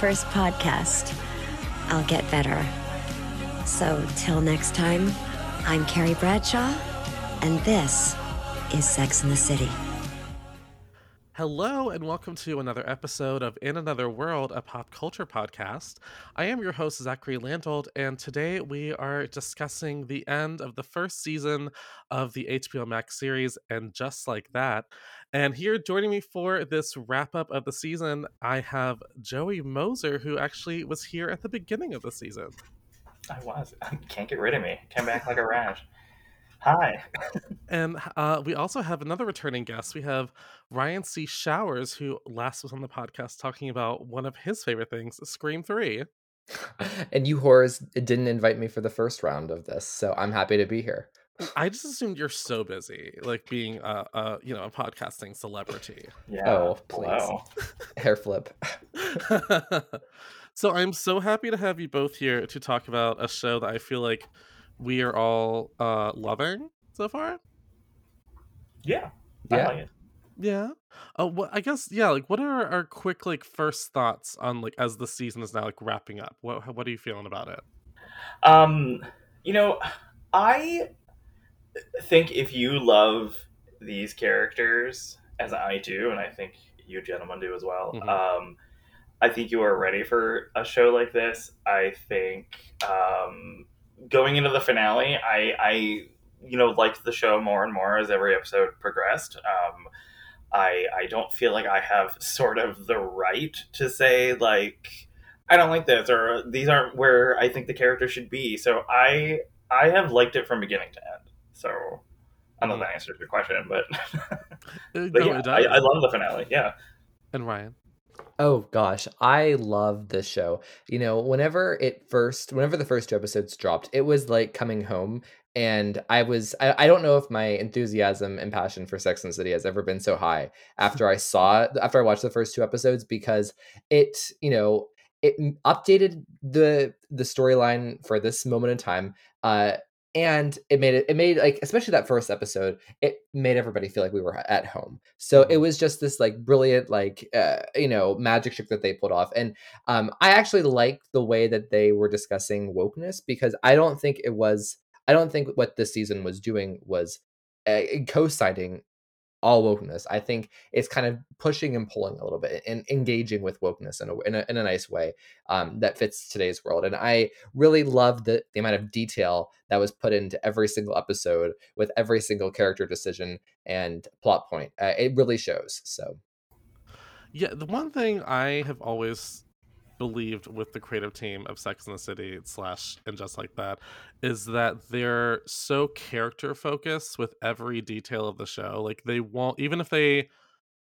first podcast. I'll get better. So, till next time, I'm Carrie Bradshaw, and this is Sex in the City. Hello, and welcome to another episode of In Another World, a pop culture podcast. I am your host, Zachary Landold, and today we are discussing the end of the first season of the HBO Max series, and just like that. And here joining me for this wrap up of the season, I have Joey Moser, who actually was here at the beginning of the season. I was. Can't get rid of me. Came back like a rash. Hi. and uh, we also have another returning guest. We have Ryan C. Showers, who last was on the podcast talking about one of his favorite things, Scream 3. And you whores didn't invite me for the first round of this, so I'm happy to be here. I just assumed you're so busy, like being a, a you know a podcasting celebrity. Yeah. Oh, please. Hair flip. so I'm so happy to have you both here to talk about a show that I feel like we are all uh loving so far. Yeah. Yeah. Like Yeah. Oh, what I guess yeah. Like, what are our quick like first thoughts on like as the season is now like wrapping up? What what are you feeling about it? Um, you know, I think if you love these characters as I do, and I think you gentlemen do as well, Mhm. um, I think you are ready for a show like this. I think um, going into the finale, I, I you know liked the show more and more as every episode progressed. Um, I I don't feel like I have sort of the right to say like I don't like this or these aren't where I think the character should be. So I I have liked it from beginning to end. So I don't know if that answers your question, but, but no, yeah, I. I love the finale. Yeah. And Ryan. Oh gosh, I love this show. You know, whenever it first, whenever the first two episodes dropped, it was like coming home. And I was, I, I don't know if my enthusiasm and passion for Sex and the City has ever been so high after I saw after I watched the first two episodes, because it, you know, it updated the the storyline for this moment in time. Uh, and it made it it made like especially that first episode it made everybody feel like we were at home. So it was just this like brilliant like uh, you know magic trick that they pulled off and um i actually liked the way that they were discussing wokeness because i don't think it was i don't think what this season was doing was uh, co-signing all wokeness. I think it's kind of pushing and pulling a little bit and engaging with wokeness in a, in a, in a nice way um, that fits today's world. And i really loved the, the amount of detail that was put into every single episode with every single character decision and plot point. Uh, it really shows so. Yeah, the one thing I have always believed with the creative team of Sex and the City slash and just like that is that they're so character focused with every detail of the show. Like they won't even if they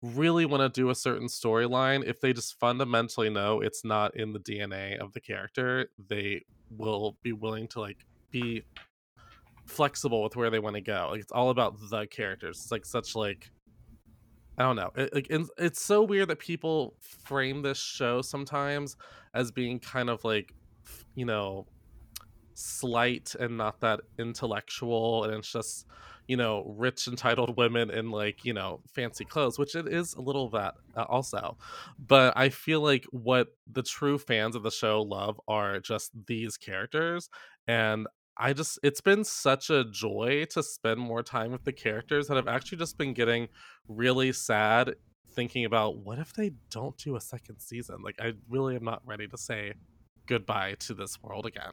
really want to do a certain storyline, if they just fundamentally know it's not in the DNA of the character, they will be willing to like be flexible with where they want to go. Like it's all about the characters. It's like such like I don't know. It, it's, so weird that people frame this show sometimes as being kind of like, you know, slight and not that intellectual, and it's just, you know, rich entitled women in like you know fancy clothes, which it is a little of that uh, also. But I feel like what the true fans of the show love are just these characters, and I just it's been such a joy to spend more time with the characters that I've actually just been getting really sad thinking about what if they don't do a second season? Like I really am not ready to say goodbye to this world again.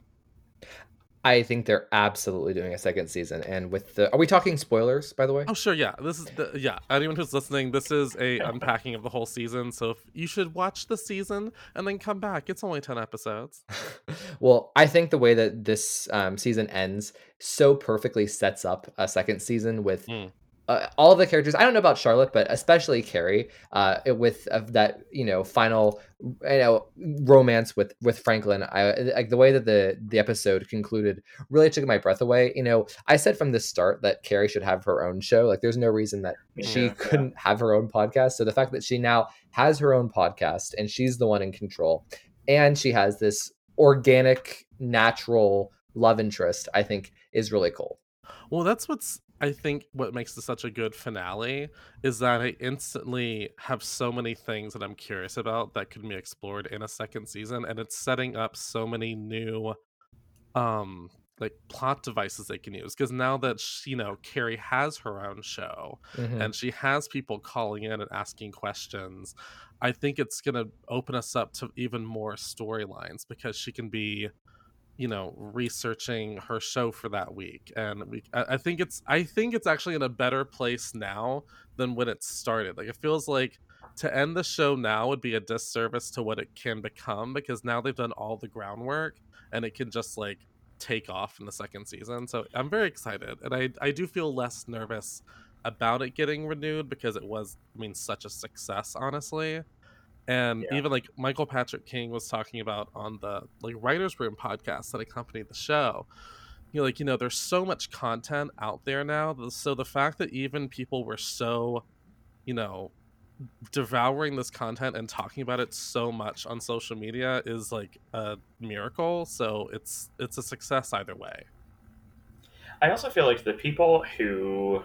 I think they're absolutely doing a second season and with the are we talking spoilers by the way Oh sure, yeah. This is the yeah. Anyone who's listening, this is a unpacking of the whole season. So if you should watch the season and then come back. It's only ten episodes. well, I think the way that this um, season ends so perfectly sets up a second season with Mm. Uh, all of the characters. I don't know about Charlotte, but especially Carrie, uh, with uh, that you know final you know romance with with Franklin. I like the way that the the episode concluded really took my breath away. You know, I said from the start that Carrie should have her own show. Like, there's no reason that Me she couldn't have her own podcast. So the fact that she now has her own podcast and she's the one in control, and she has this organic, natural love interest, I think is really cool. Well, that's what's I think what makes this such a good finale is that I instantly have so many things that I'm curious about that could be explored in a second season, and it's setting up so many new um like plot devices they can use because now that she, you know Carrie has her own show Mhm. and she has people calling in and asking questions, I think it's gonna open us up to even more storylines because she can be you know researching her show for that week and we I, think it's i think it's actually in a better place now than when it started like it feels like to end the show now would be a disservice to what it can become because now they've done all the groundwork and it can just like take off in the second season so i'm very excited and i i do feel less nervous about it getting renewed because it was i mean such a success honestly and Yeah. even like Michael Patrick King was talking about on the like writers room podcast that accompanied the show. You know, like you know, there's so much content out there now. So the fact that even people were so, you know, devouring this content and talking about it so much on social media is like a miracle. So it's it's a success either way. I also feel like the people who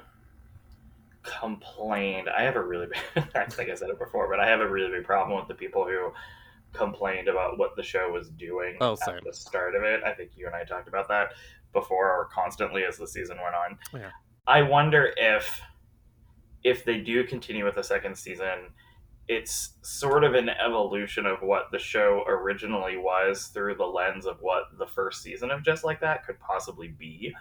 complained, I have a really big, I think I said it before, but I have a really big problem with the people who complained about what the show was doing Oh, at the start of it. I think you and I talked about that before or constantly as the season went on. Yeah. I wonder if if they do continue with the second season, it's sort of an evolution of what the show originally was through the lens of what the first season of Just Like That could possibly be.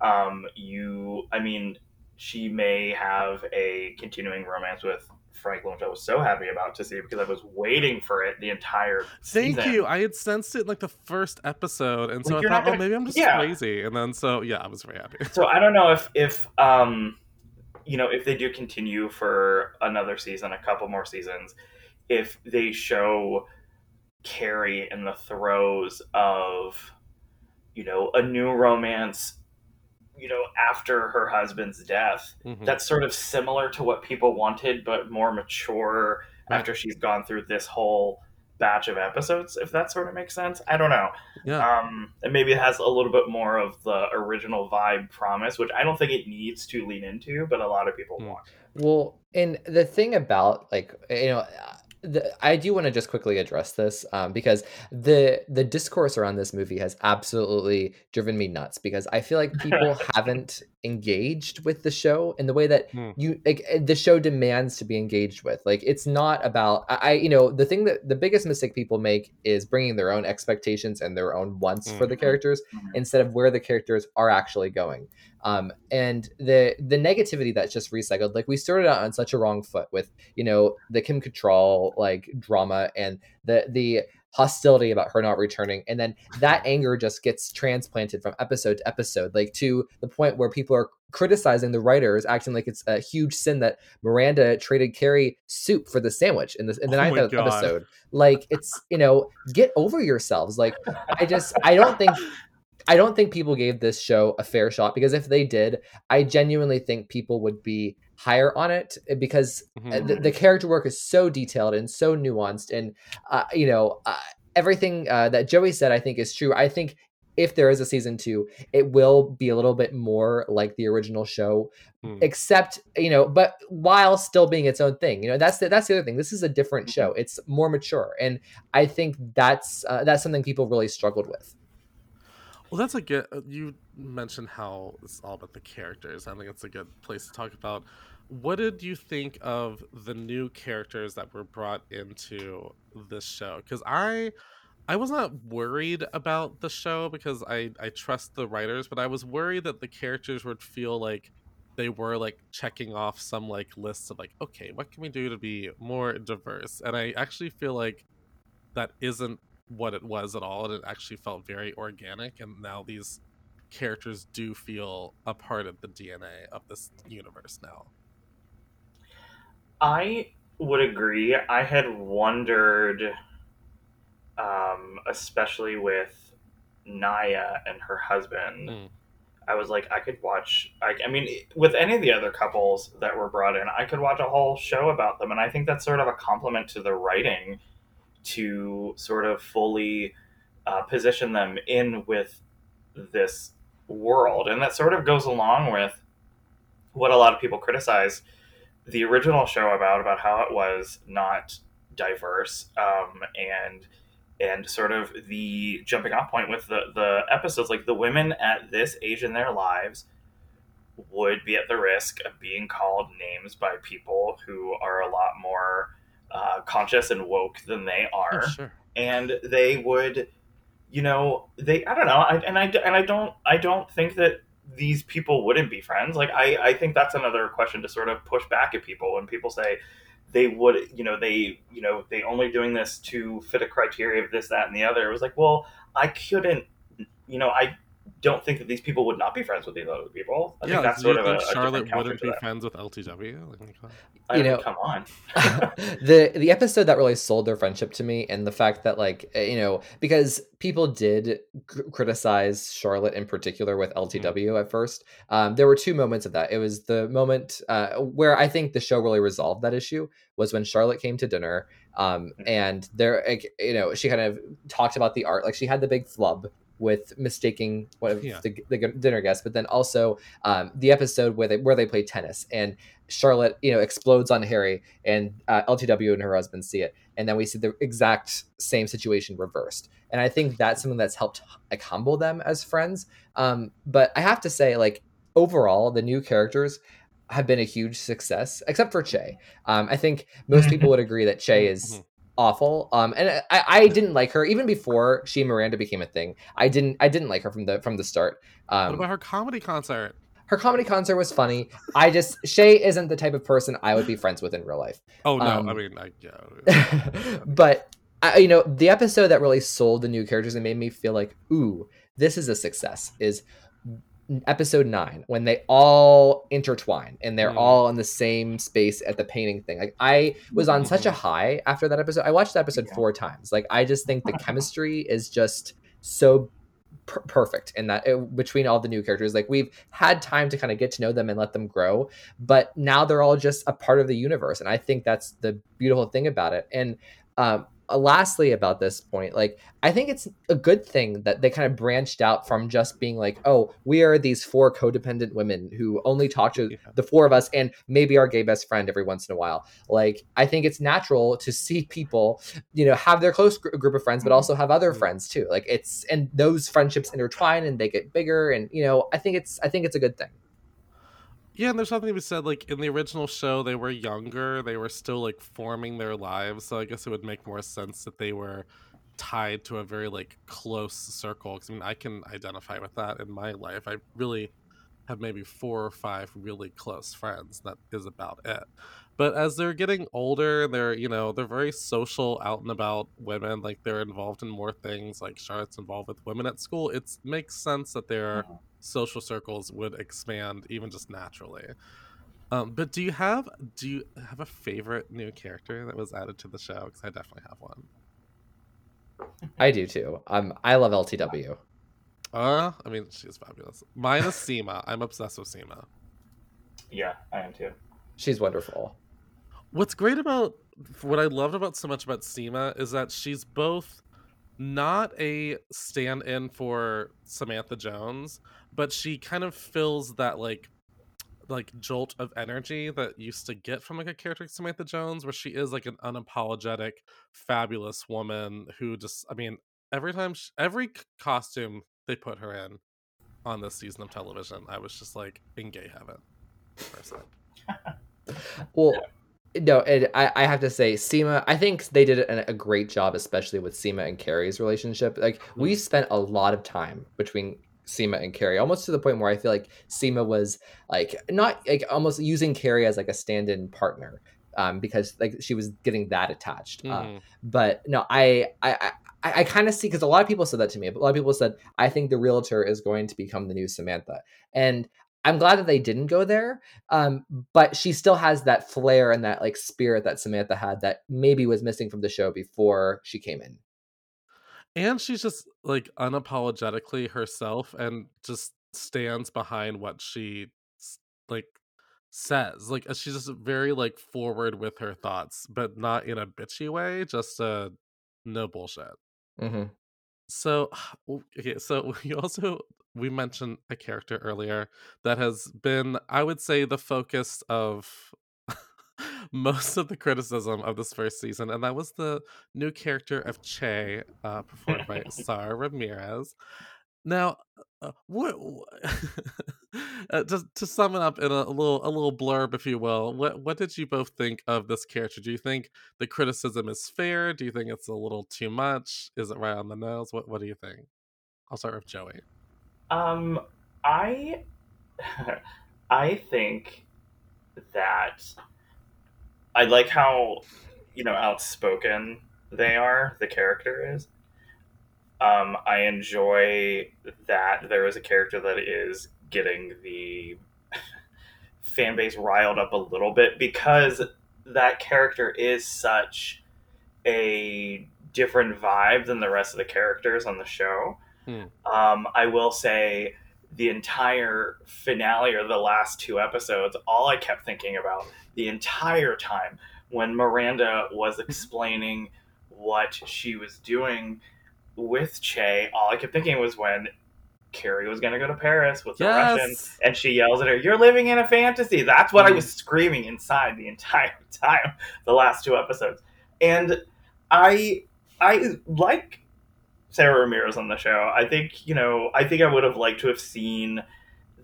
Um, you, I mean, she may have a continuing romance with Franklin, which I was so happy about to see because I was waiting for it the entire Thank season. you. I had sensed it like the first episode, and so Like, I thought, gonna- oh, maybe I'm just yeah. crazy. And then so yeah, I was very happy. So I don't know if if um, you know if they do continue for another season, a couple more seasons, if they show Carrie in the throes of you know a new romance, you know after her husband's death, Mhm. that's sort of similar to what people wanted, but more mature Right. after she's gone through this whole batch of episodes. If that sort of makes sense, I don't know. yeah. Um, and maybe it has a little bit more of the original vibe promise, which I don't think it needs to lean into, but a lot of people Hmm. want. Well, and the thing about like you know, uh, the, I do want to just quickly address this um, because the the discourse around this movie has absolutely driven me nuts because I feel like people haven't engaged with the show in the way that Hmm. you like eh, the show demands to be engaged with. Like it's not about I, I you know the thing that the biggest mistake people make is bringing their own expectations and their own wants for the Mhm. characters Mhm. instead of where the characters are actually going um, and the the negativity that's just recycled like we started out on such a wrong foot with you know the kim Cattrall like drama and the the hostility about her not returning. And then that anger just gets transplanted from episode to episode like to the point where people are criticizing the writers acting like it's a huge sin that miranda traded carrie soup for the sandwich in, this, in the Oh ninth episode. Like it's you know get over yourselves. Like i just i don't think I don't think people gave this show a fair shot because if they did, I genuinely think people would be higher on it eh, because Mhm. the, the character work is so detailed and so nuanced and uh, you know uh, everything uh, that Joey said I think is true. I think if there is a season 2, it will be a little bit more like the original show Hmm. except you know but while still being its own thing you know that's the, that's the other thing this is a different show it's more mature and i think that's uh, that's something people really struggled with Well, that's a good. uh, You mentioned how it's all about the characters. I think it's a good place to talk about. What did you think of the new characters that were brought into this show? Because I, I was not worried about the show because I I trust the writers, but I was worried that the characters would feel like they were like checking off some like lists of like, okay, what can we do to be more diverse? And I actually feel like that isn't what it was at all and it actually felt very organic and now these characters do feel a part of the dna of this universe now I would agree. I had wondered, um, especially with Nya and her husband. Mm. I was like, I could watch. I, I mean, with any of the other couples that were brought in, I could watch a whole show about them, and I think that's sort of a compliment to the writing to sort of fully uh, position them in with this world, and that sort of goes along with what a lot of people criticize the original show about about how it was not diverse um, and and sort of the jumping off point with the the episodes like the women at this age in their lives would be at the risk of being called names by people who are a lot more uh, conscious and woke than they are. Oh, sure. and they would you know they i don't know I, and i and i don't i don't think that these people wouldn't be friends. Like i i think that's another question to sort of push back at people when people say they would you know they you know they only doing this to fit a criteria of this that and the other. It was like well i couldn't you know i don't think that these people would not be friends with these other people i yeah, think that's do you sort of a, think a Charlotte different counter wouldn't be that. friends with LTW? Like, come. I You mean, know- come on the the episode that really sold their friendship to me and the fact that like uh, you know because people did cr- criticize charlotte in particular with ltw at first um, there were two moments of that it was the moment uh, where i think the show really resolved that issue was when charlotte came to dinner um, and there you know she kind of talked about the art like she had the big flub with mistaking one of Yeah. the, the dinner guests but then also um, the episode where they where they play tennis and charlotte you know explodes on harry and uh, LTW and her husband see it, and then we see the exact same situation reversed. And I think that's something that's helped like humble them as friends. Um, but I have to say, like overall, the new characters have been a huge success, except for Che. Um, I think most people would agree that Che is Mhm. Awful. Um, and I, I didn't like her even before she and Miranda became a thing. I didn't I didn't like her from the from the start. What Um, about her comedy concert? her comedy concert was funny. I just Che isn't the type of person I would be friends with in real life. Oh no, um, I mean, I, yeah. but I, you know, the episode that really sold the new characters and made me feel like, ooh, this is a success. Is episode nine when they all intertwine and they're Mm. all in the same space at the painting thing. Like I was on such a high after that episode. I watched that episode Yeah. four times. Like I just think the chemistry is just so per- perfect in that uh, between all the new characters like we've had time to kind of get to know them and let them grow but now they're all just a part of the universe and i think that's the beautiful thing about it and um uh, lastly about this point like i think it's a good thing that they kind of branched out from just being like oh we are these four codependent women who only talk to Yeah. the four of us and maybe our gay best friend every once in a while like i think it's natural to see people you know have their close gr- group of friends but also have other Mhm. friends too like it's and those friendships intertwine and they get bigger and you know i think it's i think it's a good thing Yeah, and there's something to be said. Like in the original show, they were younger; they were still like forming their lives. So I guess it would make more sense that they were tied to a very like close circle. Because I mean, I can identify with that in my life. I really have maybe four or five really close friends. That is about it. But as they're getting older, they're you know they're very social, out and about women. Like they're involved in more things. Like Charlotte's involved with women at school. It makes sense that they're Mhm. Social circles would expand even just naturally. Um, but do you have do you have a favorite new character that was added to the show? Because I definitely have one. i do too um i love ltw Uh, I mean, she's fabulous. Mine is Seema. I'm obsessed with Seema. yeah i am too she's wonderful What's great about what I loved about so much about Seema is that she's both not a stand-in for Samantha Jones, but she kind of fills that like like jolt of energy that used to get from like a character like Samantha Jones, where she is like an unapologetic, fabulous woman who just I mean every time sh every costume they put her in on this season of television, I was just like in gay heaven. Well, no, and I, I have to say, Seema, I think they did a, a great job, especially with Seema and Carrie's relationship. Like, we mm-hmm. spent a lot of time between Seema and Carrie, almost to the point where I feel like Seema was like not like almost using Carrie as like a stand-in partner. Um, because like she was getting that attached. Uh, Mhm. but no, I I I, I kind of see because a lot of people said that to me. A lot of people said I think the realtor is going to become the new Samantha, and I'm glad that they didn't go there. Um, but she still has that flair and that like spirit that Samantha had that maybe was missing from the show before she came in. And she's just like unapologetically herself and just stands behind what she like says like uh, she's just very like forward with her thoughts but not in a bitchy way just uh no bullshit mm-hmm. so okay so we also we mentioned a character earlier that has been, I would say, the focus of most of the criticism of this first season, and that was the new character of Che, uh, performed by Sara Ramirez. Now, uh, what, uh, to, to sum it up in a, a little a little blurb, if you will, what what did you both think of this character? Do you think the criticism is fair? Do you think it's a little too much? Is it right on the nose? What what do you think? I'll start with Joey. Um, I I think that I like how you know outspoken they are. The character is. Um, I enjoy that there is a character that is getting the fan base riled up a little bit because that character is such a different vibe than the rest of the characters on the show. Hmm. Um, I will say the entire finale or the last two episodes, all I kept thinking about the entire time when Miranda was explaining what she was doing with Che, all I kept thinking was when Carrie was going to go to Paris with the Yes. Russian, and she yells at her, "You're living in a fantasy." That's what I Mhm. was screaming inside the entire time, the last two episodes, and I I like Sara Ramirez on the show. I think you know I think I would have liked to have seen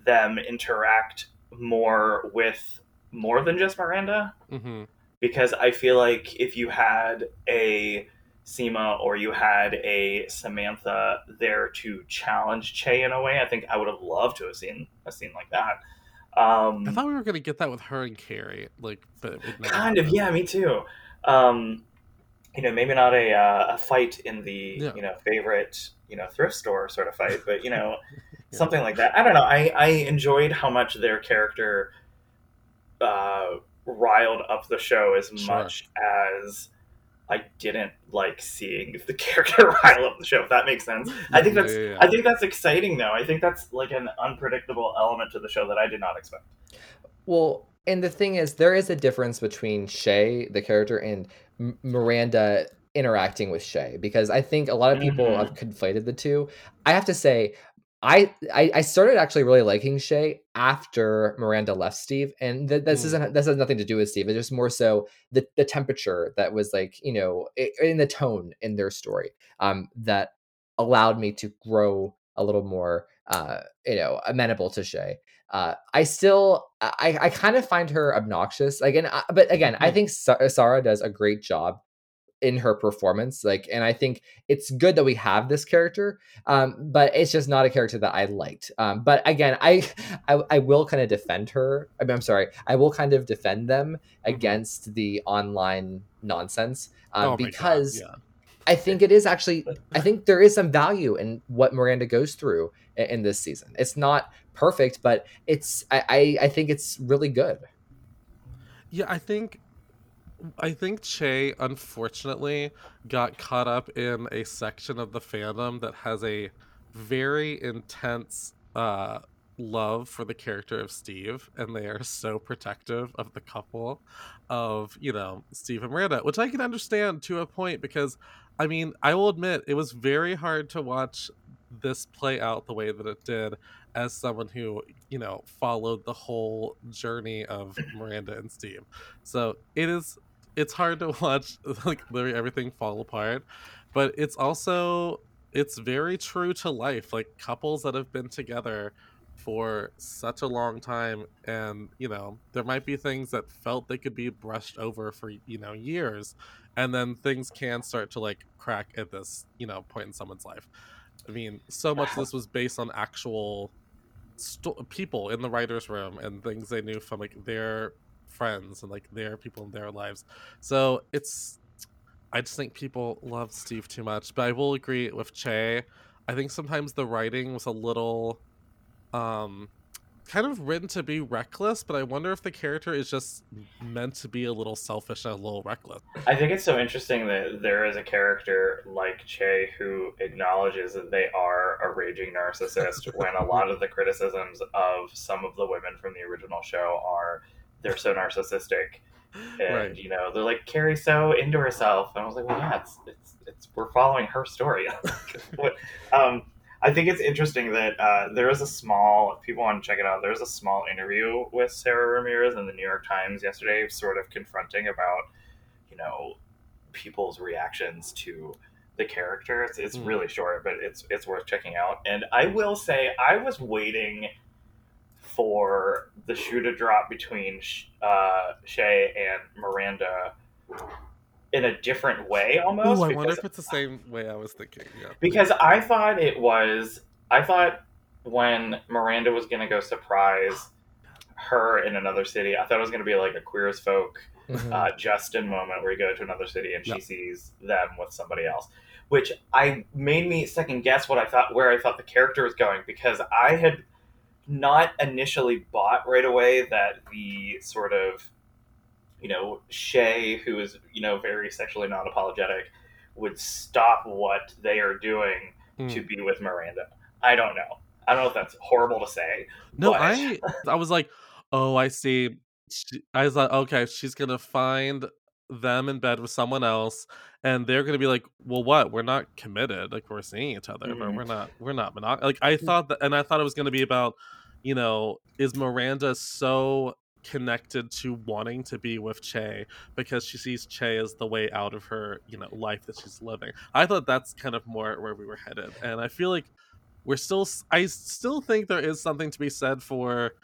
them interact more with more than just Miranda hmm because I feel like if you had a Seema or you had a Samantha there to challenge Che in a way, I think I would have loved to have seen a scene like that. Um, I thought we were gonna get that with her and Carrie, like, but kind of, yeah, me too. Um, you know, maybe not a uh, a fight in the Yeah. you know favorite you know thrift store sort of fight, but you know Yeah. something like that. I don't know. I I enjoyed how much their character uh, riled up the show as Sure. much as I didn't like seeing the character rile up the show. If that makes sense. I think that's yeah, yeah. I think that's exciting though. I think that's like an unpredictable element to the show that I did not expect. Well, and the thing is, there is a difference between Che, the character, and M- Miranda interacting with Che because I think a lot of people Mhm. have conflated the two. I have to say, I, I I started actually really liking Che after Miranda left Steve, and th- this Mm. isn't this has nothing to do with Steve. It's just more so the the temperature that was like you know i- in the tone in their story um, that allowed me to grow a little more uh, you know amenable to Che. Uh, I still, I, I kind of find her obnoxious. Again, I, but again, I Mhm. think Sa- Sara does a great job in her performance. Like, and I think it's good that we have this character. Um, but it's just not a character that I liked. Um, but again, I, I, I will kind of defend her. I mean, I'm sorry, I will kind of defend them against the online nonsense um, Mm-hmm. Oh because. yeah. I think it is actually. I think there is some value in what Miranda goes through in, in this season. It's not perfect, but it's. I, I. I think it's really good. Yeah, I think I think Che unfortunately got caught up in a section of the fandom that has a very intense uh love for the character of Steve and they are so protective of the couple of, you know, Steve and Miranda, which I can understand to a point because I mean, I will admit it was very hard to watch this play out the way that it did as someone who, you know, followed the whole journey of Miranda and Steve. So it is it's hard to watch like literally everything fall apart, but it's also it's very true to life. Like couples that have been together for such a long time and you know there might be things that felt they could be brushed over for you know years and then things can start to like crack at this you know point in someone's life i mean so much of this was based on actual people in the writers room and things they knew from like their friends and like their people in their lives. So it's i just think people love steve too much but i will agree with che. I think sometimes the writing was a little um kind of written to be reckless but i wonder if the character is just meant to be a little selfish and a little reckless. I think it's so interesting that there is a character like Che who acknowledges that they are a raging narcissist when a lot of the criticisms of some of the women from the original show are they're so narcissistic and right you know they're like Carrie's so into herself and I was like well yeah it's it's, it's we're following her story um I think it's interesting that uh, there is a small. If people want to check it out, there's a small interview with Sara Ramirez in the New York Times yesterday, sort of confronting about, you know, people's reactions to the character. It's, it's Mm. really short, but it's it's worth checking out. And I will say, I was waiting for the shoe to drop between uh, Che and Miranda in a different way, almost. Ooh, I wonder if it's the same way I was thinking. Yeah. because I thought it was. I thought when Miranda was gonna go surprise her in another city, I thought it was gonna be like a queer as folk Mhm. uh, Justin moment where you go to another city and she Yep. sees them with somebody else, which I made me second guess what I thought where I thought the character was going because I had not initially bought right away that the sort of you know Che who is you know very sexually non apologetic would stop what they are doing Mm. to be with Miranda. I don't know. I don't know if that's horrible to say. No, but- I I was like, oh, I see. I was like, okay, she's gonna find them in bed with someone else, and they're gonna be like, well, what? We're not committed. Like we're seeing each other, but Mhm. we're not. We're not monog. Like I thought that, and I thought it was gonna be about, you know, is Miranda so connected to wanting to be with Che because she sees Che as the way out of her, you know, life that she's living. I thought that's kind of more where we were headed, and I feel like we're still I still think there is something to be said for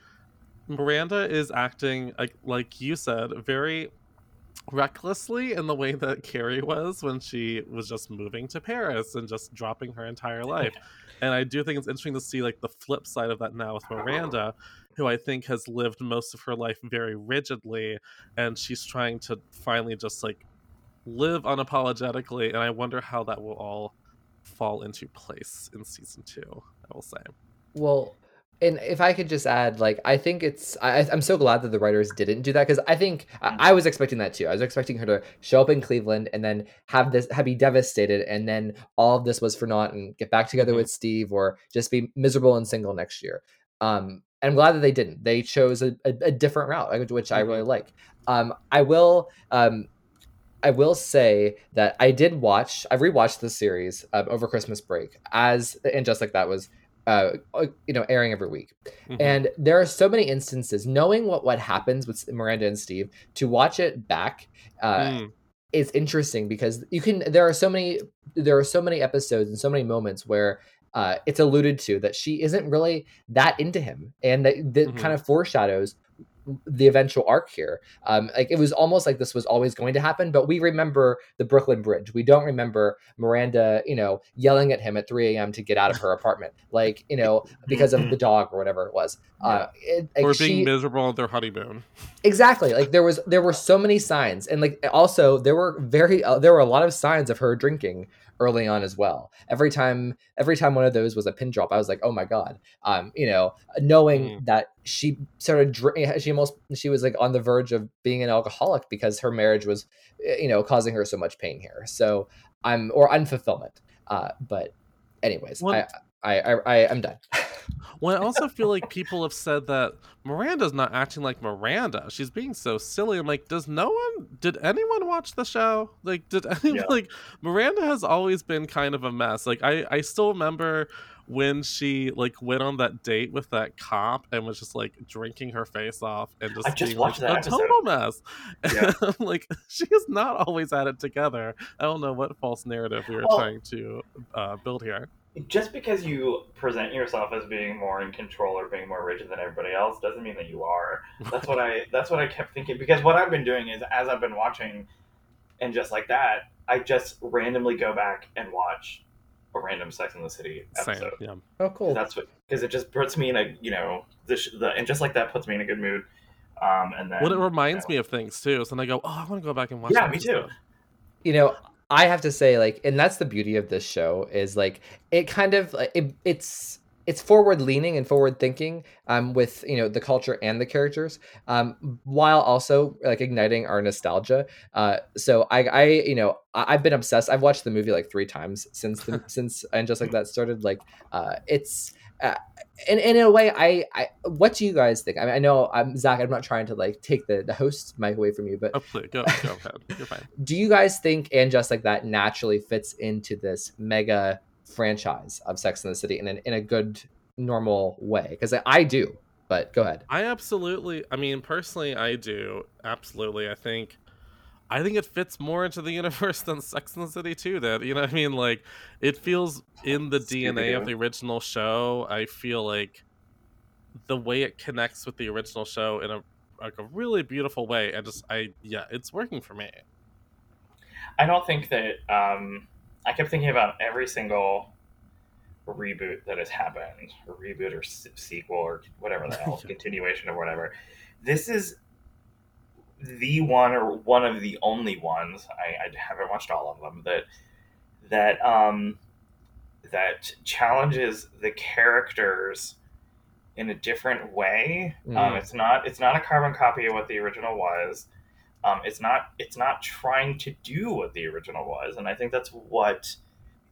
miranda is acting like like you said very recklessly in the way that carrie was when she was just moving to paris and just dropping her entire life. And i do think it's interesting to see like the flip side of that now with miranda who i think has lived most of her life very rigidly and she's trying to finally just like live unapologetically and i wonder how that will all fall into place in season two i will say. Well, and if I could just add, like, I think it's, I, I'm so glad that the writers didn't do that because I think I, I was expecting that too. I was expecting her to show up in Cleveland and then have this, have be devastated, and then all of this was for naught and get back together Mhm. with Steve or just be miserable and single next year. Um, and I'm glad that they didn't. They chose a, a, a different route, which I really like. Um, I will, um, I will say that I did watch. I rewatched the series um, over Christmas break as and just like that was, uh, uh, you know, airing every week. Mhm. And there are so many instances, knowing what what happens with Miranda and Steve, to watch it back uh, Mm, is interesting because you can. There are so many. There are so many episodes and so many moments where. Uh, it's alluded to that she isn't really that into him, and that, that Mhm. kind of foreshadows the eventual arc here. Um, like it was almost like this was always going to happen, but we remember the Brooklyn Bridge. We don't remember Miranda, you know, yelling at him at 3 a.m. to get out of her apartment, like you know, because of the dog or whatever it was. Uh, it, like, or being she- miserable on their honeymoon exactly like there was there were so many signs, and like also there were very uh, there were a lot of signs of her drinking early on as well. Every time every time one of those was a pin drop, I was like, oh my god. Um, you know, knowing that she started dr- she almost she was like on the verge of being an alcoholic because her marriage was eh, you know causing her so much pain here. So I'm or unfulfillment. Uh, but anyways, Well- I I I, I I'm done. well i also feel like people have said that miranda's not acting like miranda she's being so silly i'm like does no one did anyone watch the show like did anyone Yeah. like miranda has always been kind of a mess like i i still remember when she like went on that date with that cop and was just like drinking her face off and just, I just being watched like, that a episode. total mess Yeah. Like she is not always at it together i don't know what false narrative we were Well- trying to uh, build here just because you present yourself as being more in control or being more rigid than everybody else doesn't mean that you are. That's what I that's what I kept thinking because what I've been doing is as I've been watching and just like that, I just randomly go back and watch a random Sex in the City same episode. yeah Oh, cool. That's what because it just puts me in a you know the, the and just like that puts me in a good mood. Um, and then well, it reminds you know, me of things too. So then I go, oh, I want to go back and watch. Yeah, that me too. episode." you know i have to say like and that's the beauty of this show is like it kind of it, it's it's forward leaning and forward thinking um with you know the culture and the characters um while also like igniting our nostalgia uh so i i you know I, i've been obsessed i've watched the movie like three times since the, since and just like that started like uh it's uh, and, and in a way I, I what do you guys think i mean i know i'm zach i'm not trying to like take the the host mic away from you but Oh, please go, go ahead. You're fine. do you guys think and just like that naturally fits into this mega franchise of Sex in the City in, an, in a good, normal way? Because I, I do, but go ahead. I absolutely, I mean, personally, I do. Absolutely. I think. I think it fits more into the universe than Sex in the City too. That you know, what I mean, like it feels in the DNA of the original show. I feel like the way it connects with the original show in a like a really beautiful way, and just I yeah, it's working for me. I don't think that um, I kept thinking about every single reboot that has happened, or reboot or sequel or whatever the hell, continuation or whatever. This is the one or one of the only ones I, I haven't watched all of them that that um that challenges the characters in a different way. Mm. Um, it's not it's not a carbon copy of what the original was. Um, it's not it's not trying to do what the original was, and I think that's what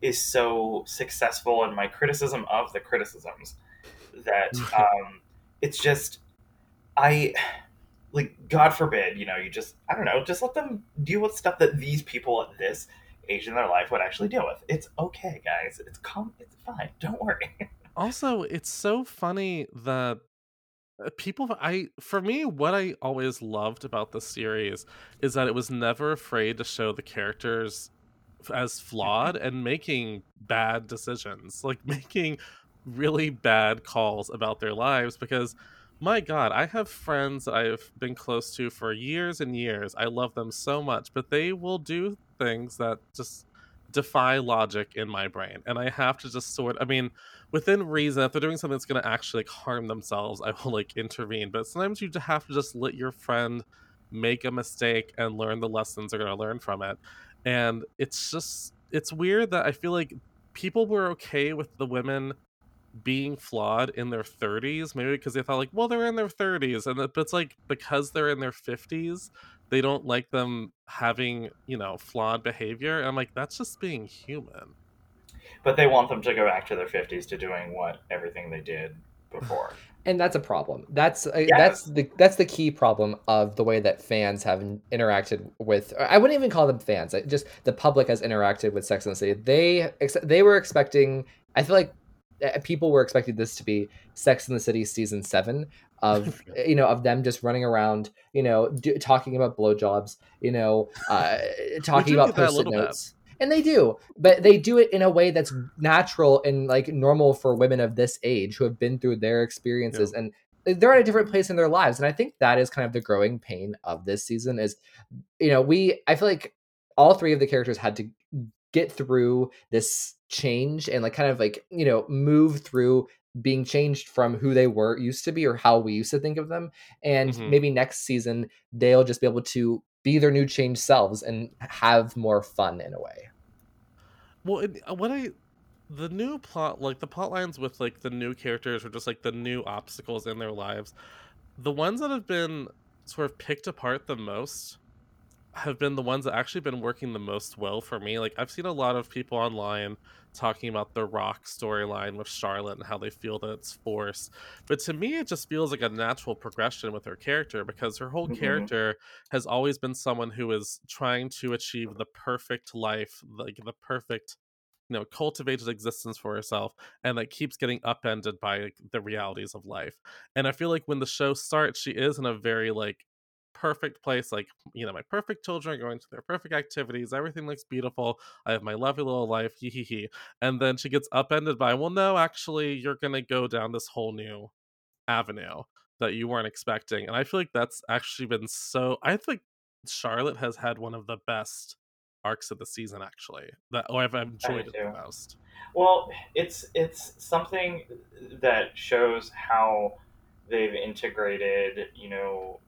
is so successful in my criticism of the criticisms. That um, it's just I like God forbid, you know, you just I don't know, just let them deal with stuff that these people at this age in their life would actually deal with. It's okay, guys. It's calm. It's fine. Don't worry. also, it's so funny that people i for me what i always loved about the series is that it was never afraid to show the characters as mm-hmm. flawed and making bad decisions like making really bad calls about their lives because my god i have friends that i've been close to for years and years i love them so much but they will do things that just defy logic in my brain and i have to just sort i mean within reason if they're doing something that's going to actually like harm themselves i will like intervene. But sometimes you have to just let your friend make a mistake and learn the lessons they're going to learn from it. And it's just it's weird that i feel like people were okay with the women being flawed in their 30s maybe because they thought like well they're in their 30s and it's like because they're in their 50s they don't like them having you know flawed behavior and i'm like that's just being human but they want them to go back to their 50s to doing what everything they did before. And that's a problem. That's uh, yes. that's the that's the key problem of the way that fans have interacted with i wouldn't even call them fans just the public has interacted with sex and the city. They they were expecting i feel like uh, people were expecting this to be sex in the city season 7 of you know of them just running around you know do, talking about blowjobs you know uh, talking about post-it notes and they do but they do it in a way that's natural and like normal for women of this age who have been through their experiences yeah. and they're at a different place in their lives and i think that is kind of the growing pain of this season is you know we i feel like all three of the characters had to get through this change and like kind of like you know move through being changed from who they were used to be or how we used to think of them and mm-hmm. maybe next season they'll just be able to be their new changed selves and have more fun in a way. Well uh, what i the new plot like the plot lines with like the new characters or just like the new obstacles in their lives the ones that have been sort of picked apart the most have been the ones that actually been working the most well for me. Like I've seen a lot of people online talking about the Rock storyline with Charlotte and how they feel that it's forced. But to me it just feels like a natural progression with her character because her whole mm-hmm. character has always been someone who is trying to achieve the perfect life, like the perfect you know cultivated existence for herself and that keeps getting upended by like, the realities of life and i feel like when the show starts she is in a very like perfect place. Like, you know, my perfect children are going to their perfect activities. Everything looks beautiful. I have my lovely little life. Hee hee hee. And then she gets upended by, well, no, actually, you're going to go down this whole new avenue that you weren't expecting. And I feel like that's actually been so. I think Charlotte has had one of the best arcs of the season actually that oh, I've enjoyed it the most. Well, it's it's something that shows how they've integrated, you know,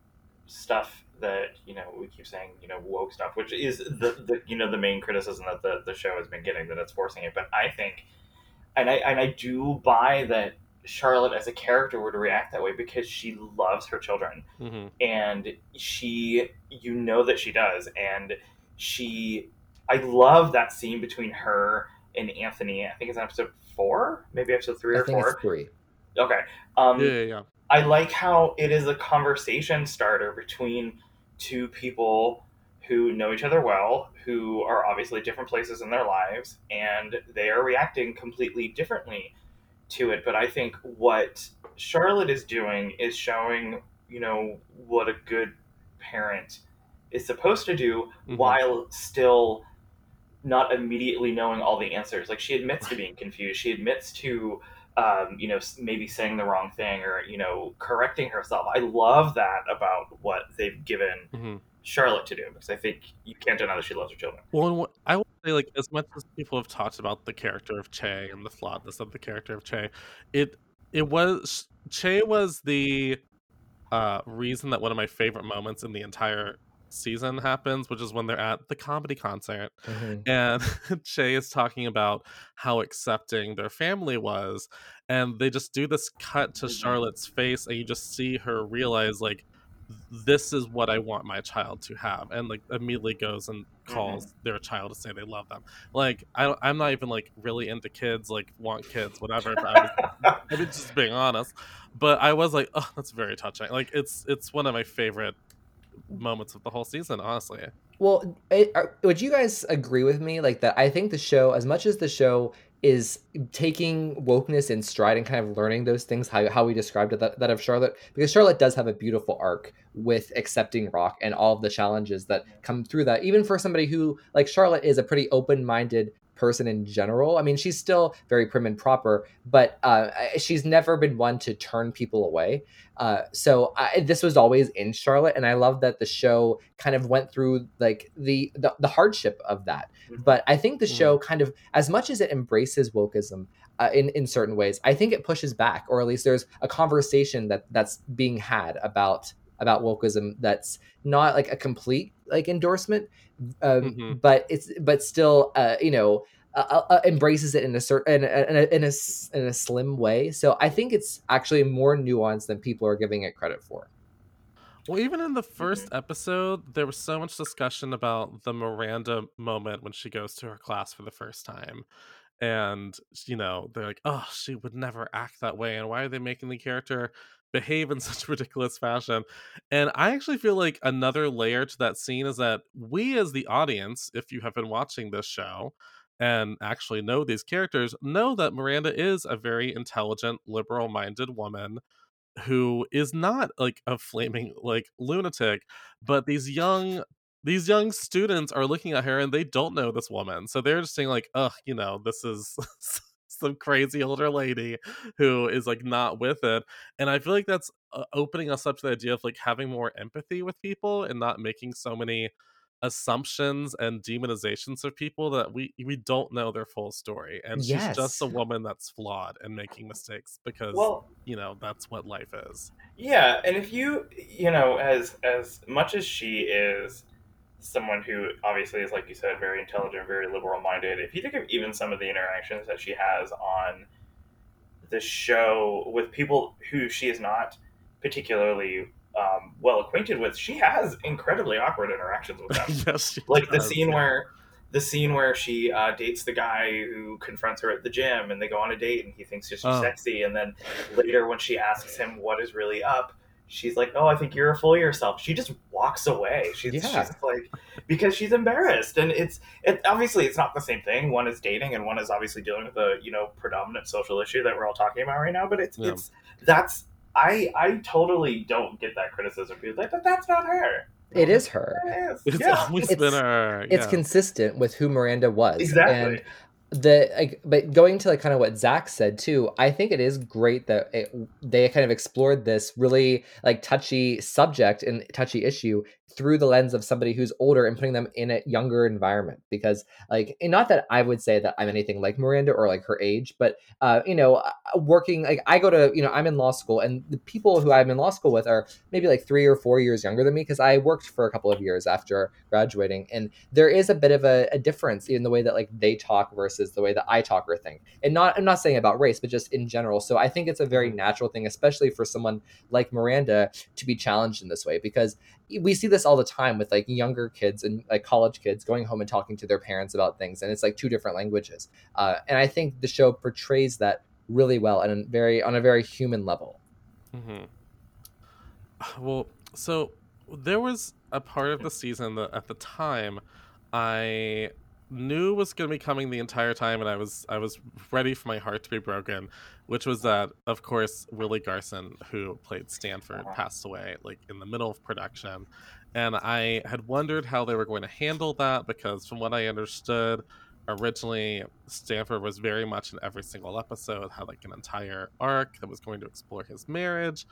stuff that you know we keep saying you know woke stuff, which is the, the you know the main criticism that the, the show has been getting that it's forcing it. But I think, and I and I do buy that Charlotte as a character would react that way because she loves her children, mm-hmm. and she you know that she does, and she I love that scene between her and Anthony. I think it's episode four, maybe episode three I or four. three. Okay. Um, yeah, yeah, yeah. I like how it is a conversation starter between two people who know each other well, who are obviously different places in their lives, and they are reacting completely differently to it. But I think what Charlotte is doing is showing, you know, what a good parent is supposed to do Mhm. while still not immediately knowing all the answers. Like she admits to being confused. She admits to, um, you know, maybe saying the wrong thing or you know correcting herself. I love that about what they've given Mhm. Charlotte to do because I think you can't deny that she loves her children. Well, and what, I will say, like, as much as people have talked about the character of Che and the flawedness of the character of Che, it it was Che was the uh, reason that one of my favorite moments in the entire season happens, which is when they're at the comedy concert Mhm. and Che is talking about how accepting their family was, and they just do this cut to Mhm. Charlotte's face, and you just see her realize like this is what I want my child to have, and like immediately goes and calls their child to say they love them. Like I, I'm not even like really into kids, like want kids, whatever. If I was, I'm just being honest, but I was like, oh, that's very touching. Like it's it's one of my favorite moments of the whole season, honestly. Well, it, are, would you guys agree with me like that? I think the show, as much as the show is taking wokeness in stride and kind of learning those things, how, how we described it, that, that of Charlotte, because Charlotte does have a beautiful arc with accepting rock and all of the challenges that come through that. Even for somebody who, like Charlotte, is a pretty open minded person in general. I mean, she's still very prim and proper, but uh, she's never been one to turn people away. Uh, so I, this was always in Charlotte, and I love that the show kind of went through like the the, the hardship of that. But I think the show kind of, as much as it embraces wokeism uh, in in certain ways, I think it pushes back, or at least there's a conversation that that's being had about about wokeism that's not like a complete like endorsement, um, Mhm. but it's but still uh, you know uh, uh, embraces it in a certain in a, in, a, in, in a slim way. So I think it's actually more nuanced than people are giving it credit for. Well, even in the 1st episode, there was so much discussion about the Miranda moment when she goes to her class for the first time. And, you know, they're like, oh, she would never act that way. And why are they making the character behave in such ridiculous fashion? And I actually feel like another layer to that scene is that we, as the audience, if you have been watching this show and actually know these characters, know that Miranda is a very intelligent, liberal minded woman who is not like a flaming like lunatic but these young these young students are looking at her and they don't know this woman so they're just saying like ugh you know this is some crazy older lady who is like not with it and i feel like that's uh, opening us up to the idea of like having more empathy with people and not making so many assumptions and demonizations of people that we we don't know their full story and she's just a woman that's flawed and making mistakes because Well, you know that's what life is. Yeah, and if you you know as as much as she is someone who obviously is like you said very intelligent, very liberal minded, if you think of even some of the interactions that she has on the show with people who she is not particularly um, well acquainted with, she has incredibly awkward interactions with them. yes like the scene yeah. where the scene where she uh, dates the guy who confronts her at the gym and they go on a date and he thinks she's Oh. sexy and then later when she asks him what is really up she's like oh i think you're full of yourself. She just walks away. She's, Yeah. she's like because she's embarrassed. And it's it obviously it's not the same thing. One is dating and one is obviously dealing with a you know predominant social issue that we're all talking about right now. But it's Yeah. it's that's i i totally don't get that criticism. People like that that's not her. It is her. It is. it's yeah. always It's- been her. It's consistent with who Miranda was. exactly. And the like but going to like kind of what zach said too i think it is great that it, they kind of explored this really like touchy subject and touchy issue through the lens of somebody who's older and putting them in a younger environment because like not that i would say that i'm anything like miranda or like her age but uh you know uh, working like i go to you know i'm in law school and the people who i'm in law school with are maybe like three or four years younger than me because i worked for a couple of years after graduating and there is a bit of a, a difference in the way that like they talk versus the way that I talk or think. And not I'm not saying about race, but just in general. So I think it's a very natural thing, especially for someone like Miranda to be challenged in this way because we see this all the time with like younger kids and like college kids going home and talking to their parents about things and it's like two different languages. Uh, and I think the show portrays that really well and very on a very human level. hmm Well, so there was a part of the season that at the time I knew was going to be coming the entire time and I was I was ready for my heart to be broken, which was that of course Willie Garson who played Stanford Uh-huh. passed away like in the middle of production. And I had wondered how they were going to handle that because from what I understood originally Stanford was very much in every single episode had like an entire arc that was going to explore his marriage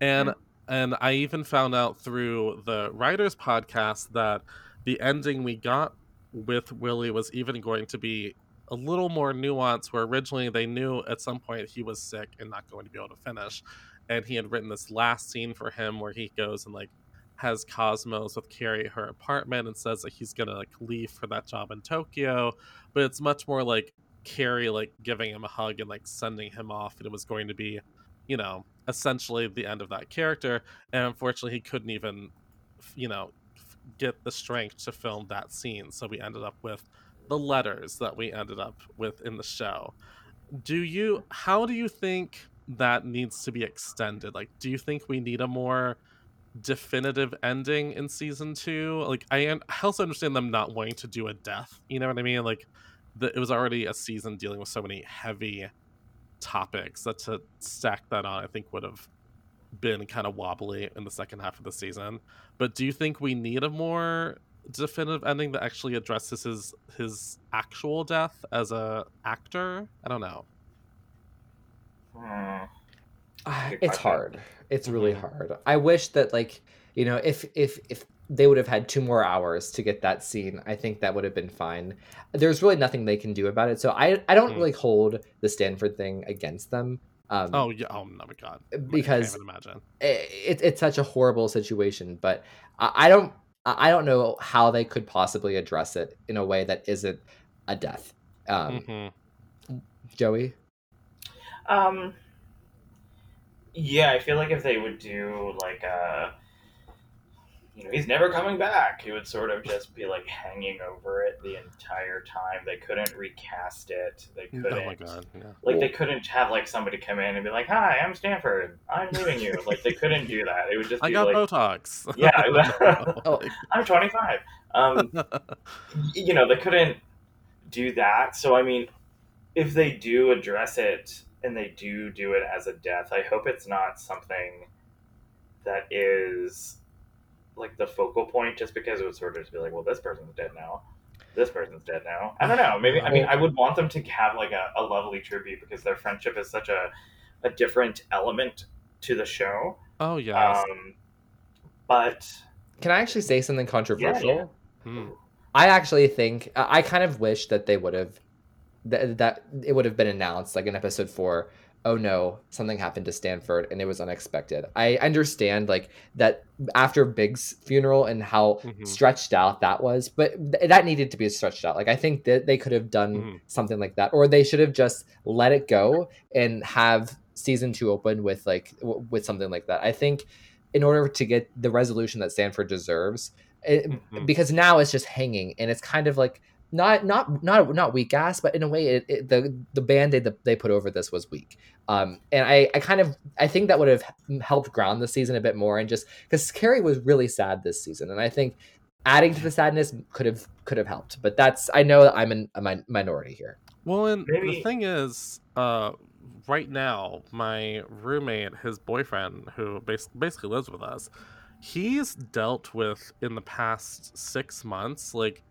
and and I even found out through the writers podcast that the ending we got with Willie was even going to be a little more nuanced where originally they knew at some point he was sick and not going to be able to finish. And he had written this last scene for him where he goes and like has Cosmos with Carrie her apartment and says that he's gonna like leave for that job in Tokyo. But it's much more like Carrie like giving him a hug and like sending him off and it was going to be you know essentially the end of that character. And unfortunately he couldn't even you know get the strength to film that scene. So we ended up with the letters that we ended up with in the show. Do you how do you think that needs to be extended? Like do you think we need a more definitive ending in season two? Like i, I also understand them not wanting to do a death you know what i mean? Like the, it was already a season dealing with so many heavy topics that to stack that on i think would have been kind of wobbly in the second half of the season but do you think we need a more definitive ending that actually addresses his his actual death as a actor i don't know Hmm. Ah, it's hard. It's really Mhm. hard. I wish that like you know if if if they would have had two more hours to get that scene, I think that would have been fine. There's really nothing they can do about it, so I I don't Mm. really hold the Stanford thing against them. Um, oh yeah oh my god Because I can't because even imagine it, it's such a horrible situation, but I, I don't I I don't know how they could possibly address it in a way that isn't a death. Um, Mhm. Joey, Um. Yeah, I feel like if they would do like a, you know, he's never coming back. It would sort of just be like hanging over it the entire time. They couldn't recast it. They couldn't. oh my god yeah Like they couldn't have like somebody come in and be like, "Hi, I'm Stanford. I'm leaving you." like they couldn't do that. It would just i be got like, botox Yeah. Oh. "I'm 25." Um, you know, they couldn't do that. So I mean, if they do address it and they do do it as a death, I hope it's not something that is like the focal point just because it would sort of just be like, well, this person's dead now. This person's dead now. I don't know. Maybe I mean I would want them to have like a, a lovely tribute because their friendship is such a a different element to the show. oh yes Um, but can I actually say something controversial? Hmm. I actually think I I kind of wish that they would have that that it would have been announced like in episode four. Oh no, something happened to Stanford and it was unexpected. I understand like that after Big's funeral and how Mhm. stretched out that was, but th- that needed to be stretched out. Like I think that they could have done Mhm. something like that, or they should have just let it go and have season two open with like w- with something like that. I think in order to get the resolution that Stanford deserves, it, Mhm. because now it's just hanging and it's kind of like not not not not weak ass but in a way it, it, the the band-aid that they put over this was weak. Um and i i kind of i think that would have helped ground the season a bit more and just because carrie was really sad this season and i think adding to the sadness could have could have helped but that's i know that i'm in a min- minority here. Well, and the thing is, uh, right now, my roommate, his boyfriend, who bas- basically lives with us, he's dealt with in the past six months, like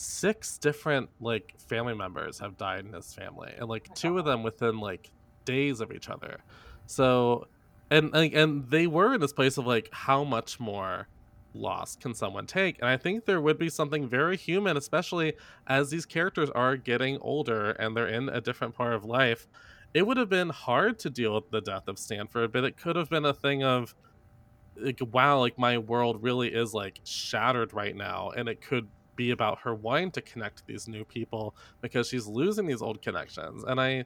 six different like family members have died in his family, and like oh two of them within like days of each other. So, and and, and they were in this place of like, how much more loss can someone take? And I think there would be something very human, especially as these characters are getting older and they're in a different part of life, it would have been hard to deal with the death of Stanford, but it could have been a thing of like wow, like my world really is like shattered right now and it could be about her wanting to connect these new people because she's losing these old connections. And I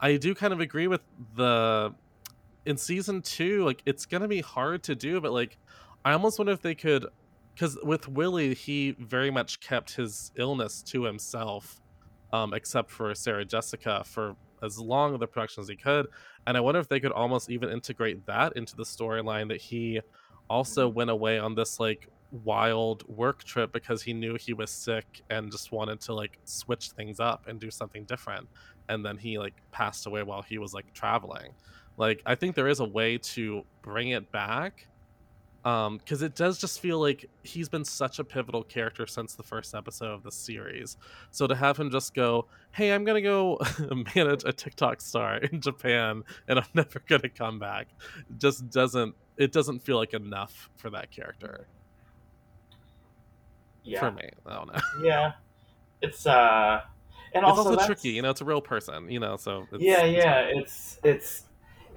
I do kind of agree with the in season 2 like it's to be hard to do but like I almost wonder if they could because with Willie, he very much kept his illness to himself, um, except for Sarah Jessica for as long of the production as he could. And I wonder if they could almost even integrate that into the storyline that he also went away on this like wild work trip because he knew he was sick and just wanted to like switch things up and do something different. And then he like passed away while he was like traveling. Like i think there is a way to bring it back um because it does just feel like he's been such a pivotal character since the first episode of the series. So to have him just go hey i'm gonna go manage a tiktok star in japan and i'm never gonna come back just doesn't it doesn't feel like enough for that character Yeah. for me i don't know Yeah. It's uh and it's also, also tricky you know it's a real person you know so it's, yeah, yeah. It's it's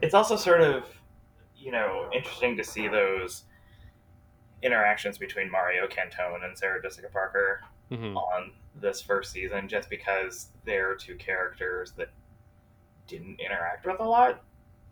it's also sort of you know interesting to see those interactions between Mario Cantone and Sarah Jessica Parker Mhm. on this first season, just because they're two characters that didn't interact with a lot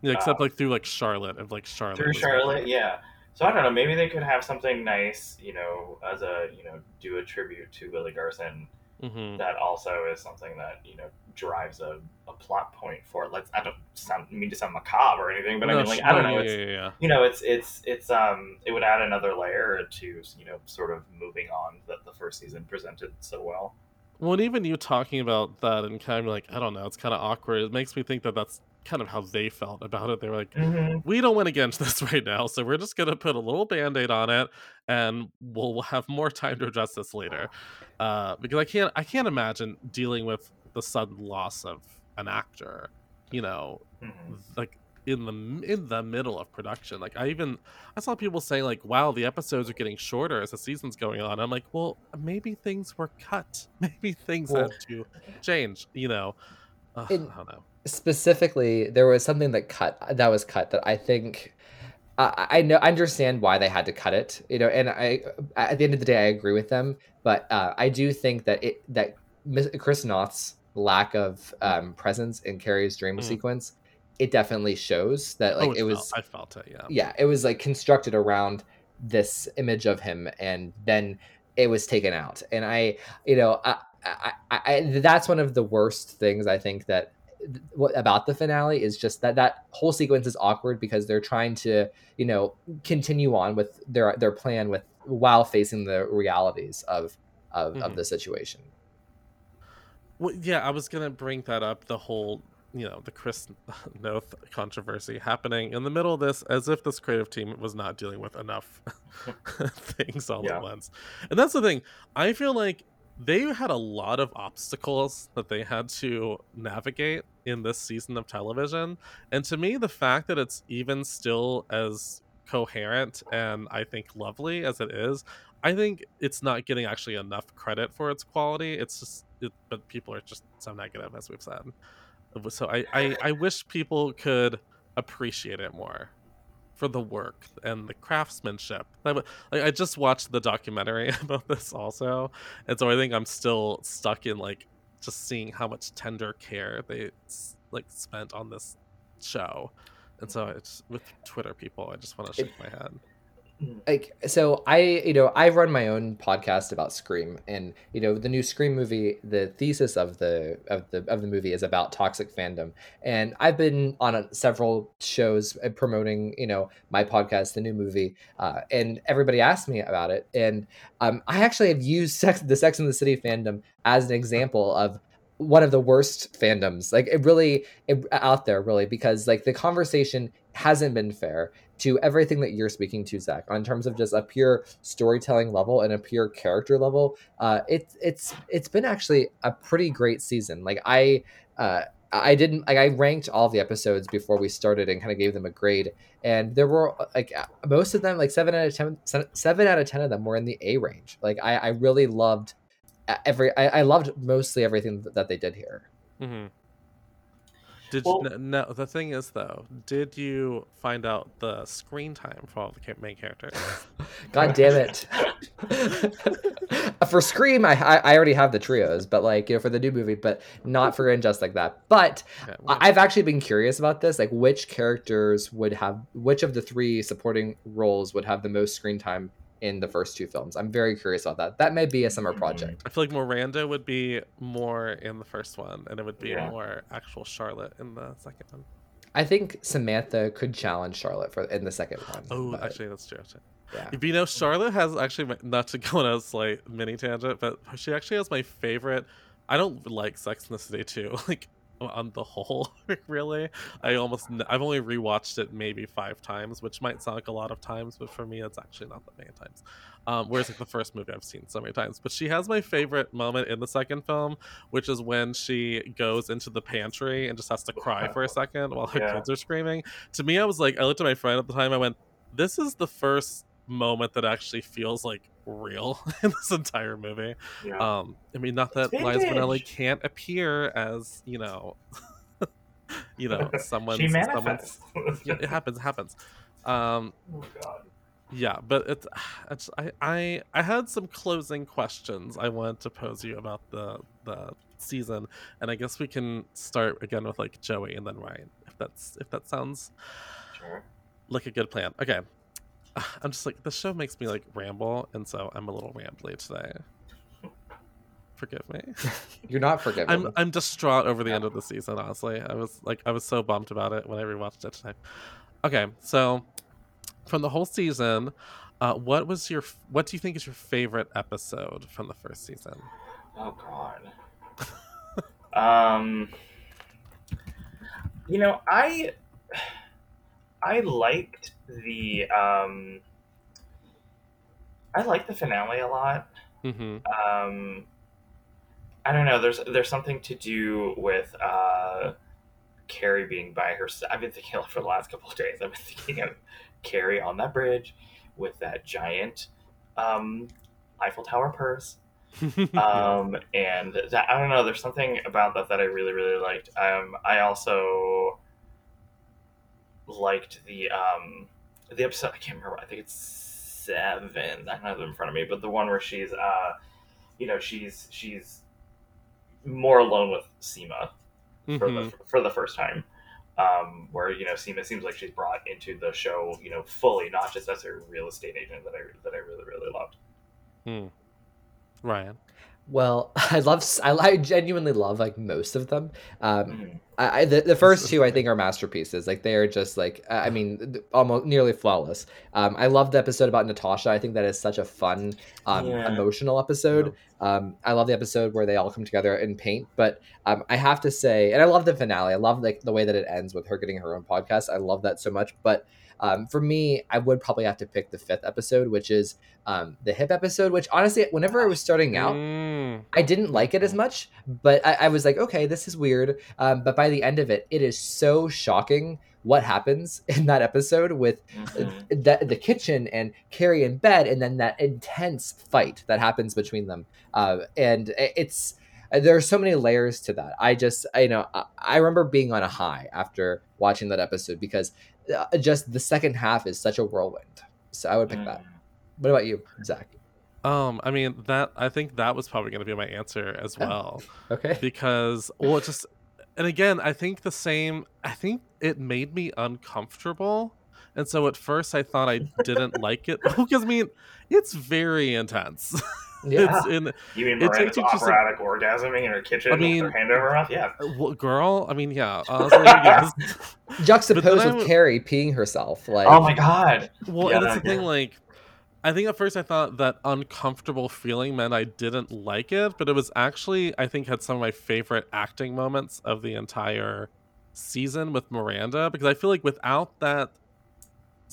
yeah except uh, like through like charlotte of like charlotte through Charlotte. Yeah. So I don't know. Maybe they could have something nice, you know, as a you know, do a tribute to Willie Garson Mhm. that also is something that you know drives a, a plot point for it. Let's I don't sound mean to sound macabre or anything, but I mean like I don't know. yeah, It's yeah, yeah. you know it's it's it's um it would add another layer to you know sort of moving on that the first season presented so well. Well, and even you talking about that and kind of like, I don't know, it's kind of awkward. It makes me think that that's kind of how they felt about it. They were like, Mm-hmm. we don't win against this right now, so we're just gonna put a little band-aid on it, and we'll, have more time to address this later. Uh, because I can't, I can't imagine dealing with the sudden loss of an actor. You know, Mm-hmm. like in the in the middle of production. Like I even I saw people saying like, "Wow, the episodes are getting shorter as the season's going on." I'm like, well, maybe things were cut. Maybe things Well- had to change. You know, Ugh, I don't know. Specifically there was something that cut that was cut that i think I, I know I understand why they had to cut it you know and i at the end of the day i agree with them but uh, i do think that it that chris noth's lack of um, presence in carrie's dream Mm. sequence it definitely shows that like oh, it felt- was I felt it. Yeah. yeah it was like constructed around this image of him and then it was taken out and i you know i i, I, I that's one of the worst things i think that what about the finale is just that that whole sequence is awkward because they're trying to you know continue on with their their plan with while facing the realities of of, of Mhm. the situation Well, yeah, I was gonna bring that up. The whole, you know, the Chris Noth controversy happening in the middle of this, as if this creative team was not dealing with enough things all Yeah. at once. And that's the thing. I feel like they had a lot of obstacles that they had to navigate in this season of television. And to me, the fact that it's even still as coherent and I think lovely as it is, I think it's not getting actually enough credit for its quality. It's just, it, but people are just so negative, as we've said. So I, I, I wish people could appreciate it more for the work and the craftsmanship. I, like, I just watched the documentary about this also, and so I think I'm still stuck in like just seeing how much tender care they like spent on this show. And so it's with Twitter people, I just want to shake my head. Like so i you know i run my own podcast about scream and you know the new scream movie the thesis of the of the of the movie is about toxic fandom. And i've been on a, several shows uh, promoting you know my podcast the new movie uh, and everybody asked me about it. And um, i actually have used sex the sex and the city fandom as an example of one of the worst fandoms like it really it, out there really because like the conversation hasn't been fair to everything that you're speaking to, Zach, on terms of just a pure storytelling level and a pure character level. Uh, it's it's it's been actually a pretty great season. Like I uh, I didn't like I ranked all the episodes before we started and kind of gave them a grade, and there were like most of them, like seven out of ten, seven out of ten of them were in the A range. Like I I really loved every I, I loved mostly everything that they did here. hmm Did Well- you, no, the thing is though, did you find out the screen time for all the main characters? God damn it. for Scream, I, I I already have the trios, but like you know for the new movie, but not for And Just Like That. But Okay, I- I've actually been curious about this, like which characters would have which of the three supporting roles would have the most screen time in the first two films. I'm very curious about that. That may be a summer mm-hmm. project. I feel like Miranda would be more in the first one, and it would be Yeah. more actual Charlotte in the second one. I think Samantha could challenge Charlotte for in the second one. Oh, but- actually, that's true. too. Yeah. If you know, Charlotte has actually not to go on a slight mini tangent, but she actually has my favorite. I don't like Sex and the City 2, like on the whole, really. I almost I've only rewatched it maybe five times, which might sound like a lot of times, but for me, it's actually not that many times. Um, whereas like the first movie I've seen so many times, but she has my favorite moment in the second film, which is when she goes into the pantry and just has to cry for a second while her Yeah. kids are screaming. To me, I was like, I looked at my friend at the time, I went, "This is the first moment that actually feels like real in this entire movie." Yeah. Um, I mean, not that Liza Minnelli can't appear as you know, you know, someone's she someone's. manifests. Yeah, it happens. It happens. Um, oh god. yeah, but it's, it's I, I I had some closing questions I wanted to pose you about the the season, and I guess we can start again with like Joey and then Ryan, if that's if that sounds Sure. like a good plan. Okay. I'm just like the show makes me like ramble, and so I'm a little rambly today. Forgive me. You're not forgiven. I'm I'm distraught over the end of the season. Honestly, I was like I was so bummed about it when I rewatched it today. Okay, so from the whole season, uh, what was your what do you think is your favorite episode from the first season? Oh god. um you know, I I liked the um I liked the finale a lot. Mm-hmm. Um I don't know, there's there's something to do with uh Carrie being by herself. I've been thinking for the last couple of days. I've been thinking of Carrie on that bridge with that giant um Eiffel Tower purse um, and that, I don't know. There's something about that that I really really liked. Um, I also liked the um, the episode. I can't remember. I think it's seven. I don't have them in front of me, but the one where she's uh, you know, she's she's more alone with Seema for Mhm. the for the first time. Um, where you know Seema seems like she's brought into the show, you know, fully, not just as a real estate agent that I that I really really loved. Hmm. Ryan. Well, I love. I genuinely love like most of them. Um, Mhm. I, I the, the first two I think are masterpieces. Like they are just like I I mean almost nearly flawless. Um, I love the episode about Natasha. I think that is such a fun, um, Yeah. emotional episode. Um, I love the episode where they all come together and paint. But um, I have to say, and I love the finale. I love like the way that it ends with her getting her own podcast. I love that so much. But um, for me, I would probably have to pick the fifth episode, which is um, the hip episode. Which honestly, whenever I was starting out, Mm. I didn't like it as much, but I, I was like, okay, this is weird. Um, but by the end of it, it is so shocking what happens in that episode with Mhm. the, the kitchen and Carrie in bed, and then that intense fight that happens between them. Uh, and it's there are so many layers to that. I just, I, you know, I, I remember being on a high after watching that episode because uh, just the second half is such a whirlwind. So I would pick that. Mm. What about you, Zach? Um, I mean that I think that was probably going to be my answer as Oh. well. Okay. because well it just and again i think the same i think it made me uncomfortable and so at first i thought i didn't like it because i mean it's very intense Yeah. it's in You mean It Miranda's takes you to some- operatic orgasming in her kitchen I with mean- her hand over her mouth? Yeah. Uh, well, girl i mean yeah honestly yes Juxtaposed then I with Carrie peeing herself. Like, Oh my god. well Yeah, and that's the thing like i think at first i thought that uncomfortable feeling meant i didn't like it but it was actually i think had some of my favorite acting moments of the entire season with miranda because i feel like without that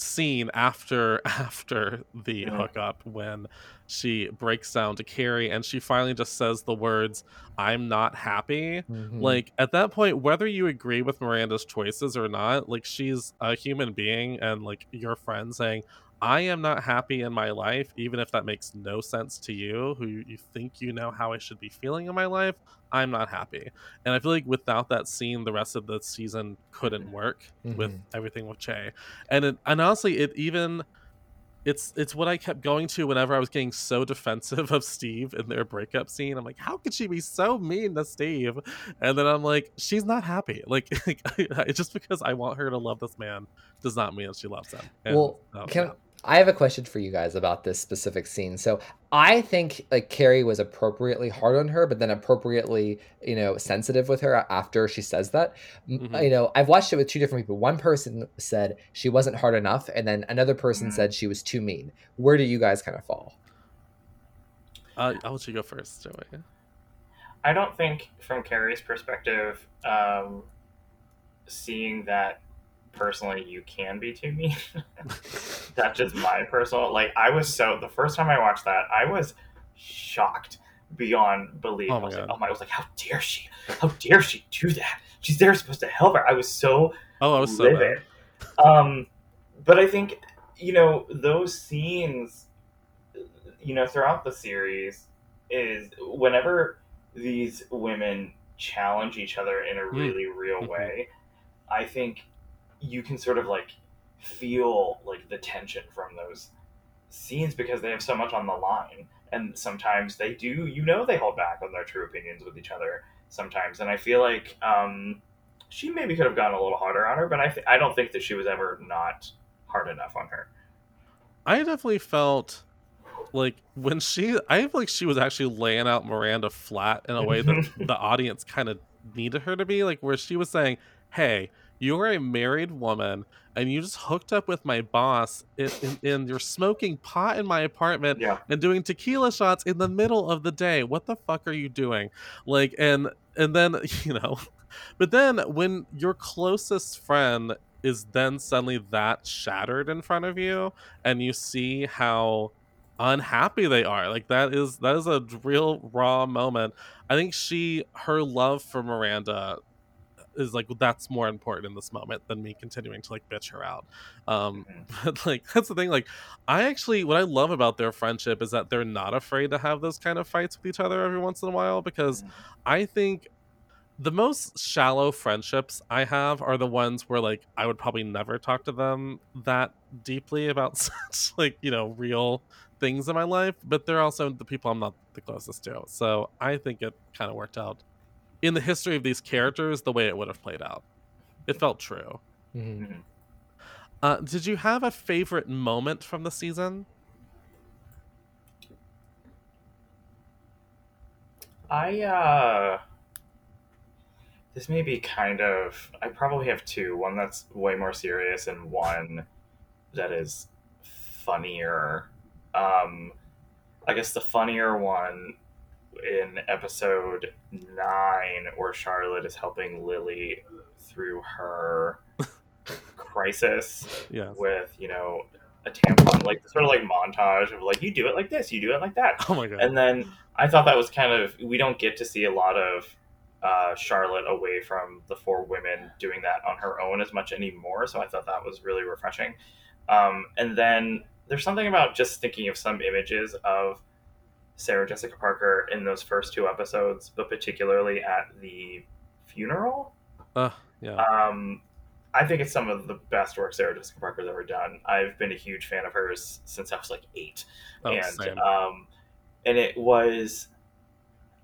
scene after after the Mhm. hookup when she breaks down to carrie and she finally just says the words i'm not happy Mhm. like at that point whether you agree with miranda's choices or not like she's a human being and like your friend saying i am not happy in my life even if that makes no sense to you who you think you know how i should be feeling in my life i'm not happy and i feel like without that scene the rest of the season couldn't work with Mhm. everything with che and it, and honestly it even it's it's what I kept going to whenever I was getting so defensive of Steve in their breakup scene. I'm like, how could she be so mean to Steve? And then I'm like, she's not happy. Like, just because I want her to love this man does not mean that she loves him. And, well, um, can. I have a question for you guys about this specific scene. So I think like Carrie was appropriately hard on her, but then appropriately, you know, sensitive with her after she says that. Mm-hmm. You know, I've watched it with two different people. One person said she wasn't hard enough, and then another person mm-hmm. said she was too mean. Where do you guys kind of fall? Uh, I'll let you go first, Joey. I don't think, from Carrie's perspective, um, seeing that personally you can be too mean. That's just my personal. Like I was so the first time I watched that, I was shocked beyond belief. Oh I was God. like, oh my! I was like, how dare she? How dare she do that? She's there supposed to help her. I was so oh, I was so bad. Um, but I think you know those scenes, you know, throughout the series, is whenever these women challenge each other in a hmm. really mm. real mm-hmm. way. I think you can sort of like feel like the tension from those scenes because they have so much on the line. And sometimes they do you know they hold back on their true opinions with each other sometimes. And i feel like um, she maybe could have gone a little harder on her but i th- i don't think that she was ever not hard enough on her. I definitely felt like when she i feel like she was actually laying out miranda flat in a way that the audience kind of needed her to be. Like where she was saying hey you're a married woman and you just hooked up with my boss and, you're smoking pot in my apartment yeah. and doing tequila shots in the middle of the day. What the fuck are you doing? Like and and then you know but then when your closest friend is then suddenly that shattered in front of you and you see how unhappy they are like that is that is a real raw moment. I think she her love for miranda is like that's more important in this moment than me continuing to like bitch her out um mm-hmm. but like that's the thing like i actually what i love about their friendship is that they're not afraid to have those kind of fights with each other every once in a while because mm-hmm. i think the most shallow friendships i have are the ones where like i would probably never talk to them that deeply about such like you know real things in my life but they're also the people i'm not the closest to so i think it kind of worked out in the history of these characters the way it would have played out. It felt true. Mm-hmm. Uh, did you have a favorite moment from the season? I uh this may be kind of I probably have two. One that's way more serious and one that is funnier. Um I guess the funnier one in episode nine, where Charlotte is helping Lily through her crisis yes. with, you know, a tampon, like sort of like montage of like, you do it like this, you do it like that. Oh my God. And then I thought that was kind of, we don't get to see a lot of uh, Charlotte away from the four women doing that on her own as much anymore. So I thought that was really refreshing. Um, and then there's something about just thinking of some images of Sarah Jessica Parker in those first two episodes, but particularly at the funeral. Uh, yeah. Um, I think it's some of the best work Sarah Jessica Parker's ever done. I've been a huge fan of hers since I was like eight, oh, and same. um, and it was.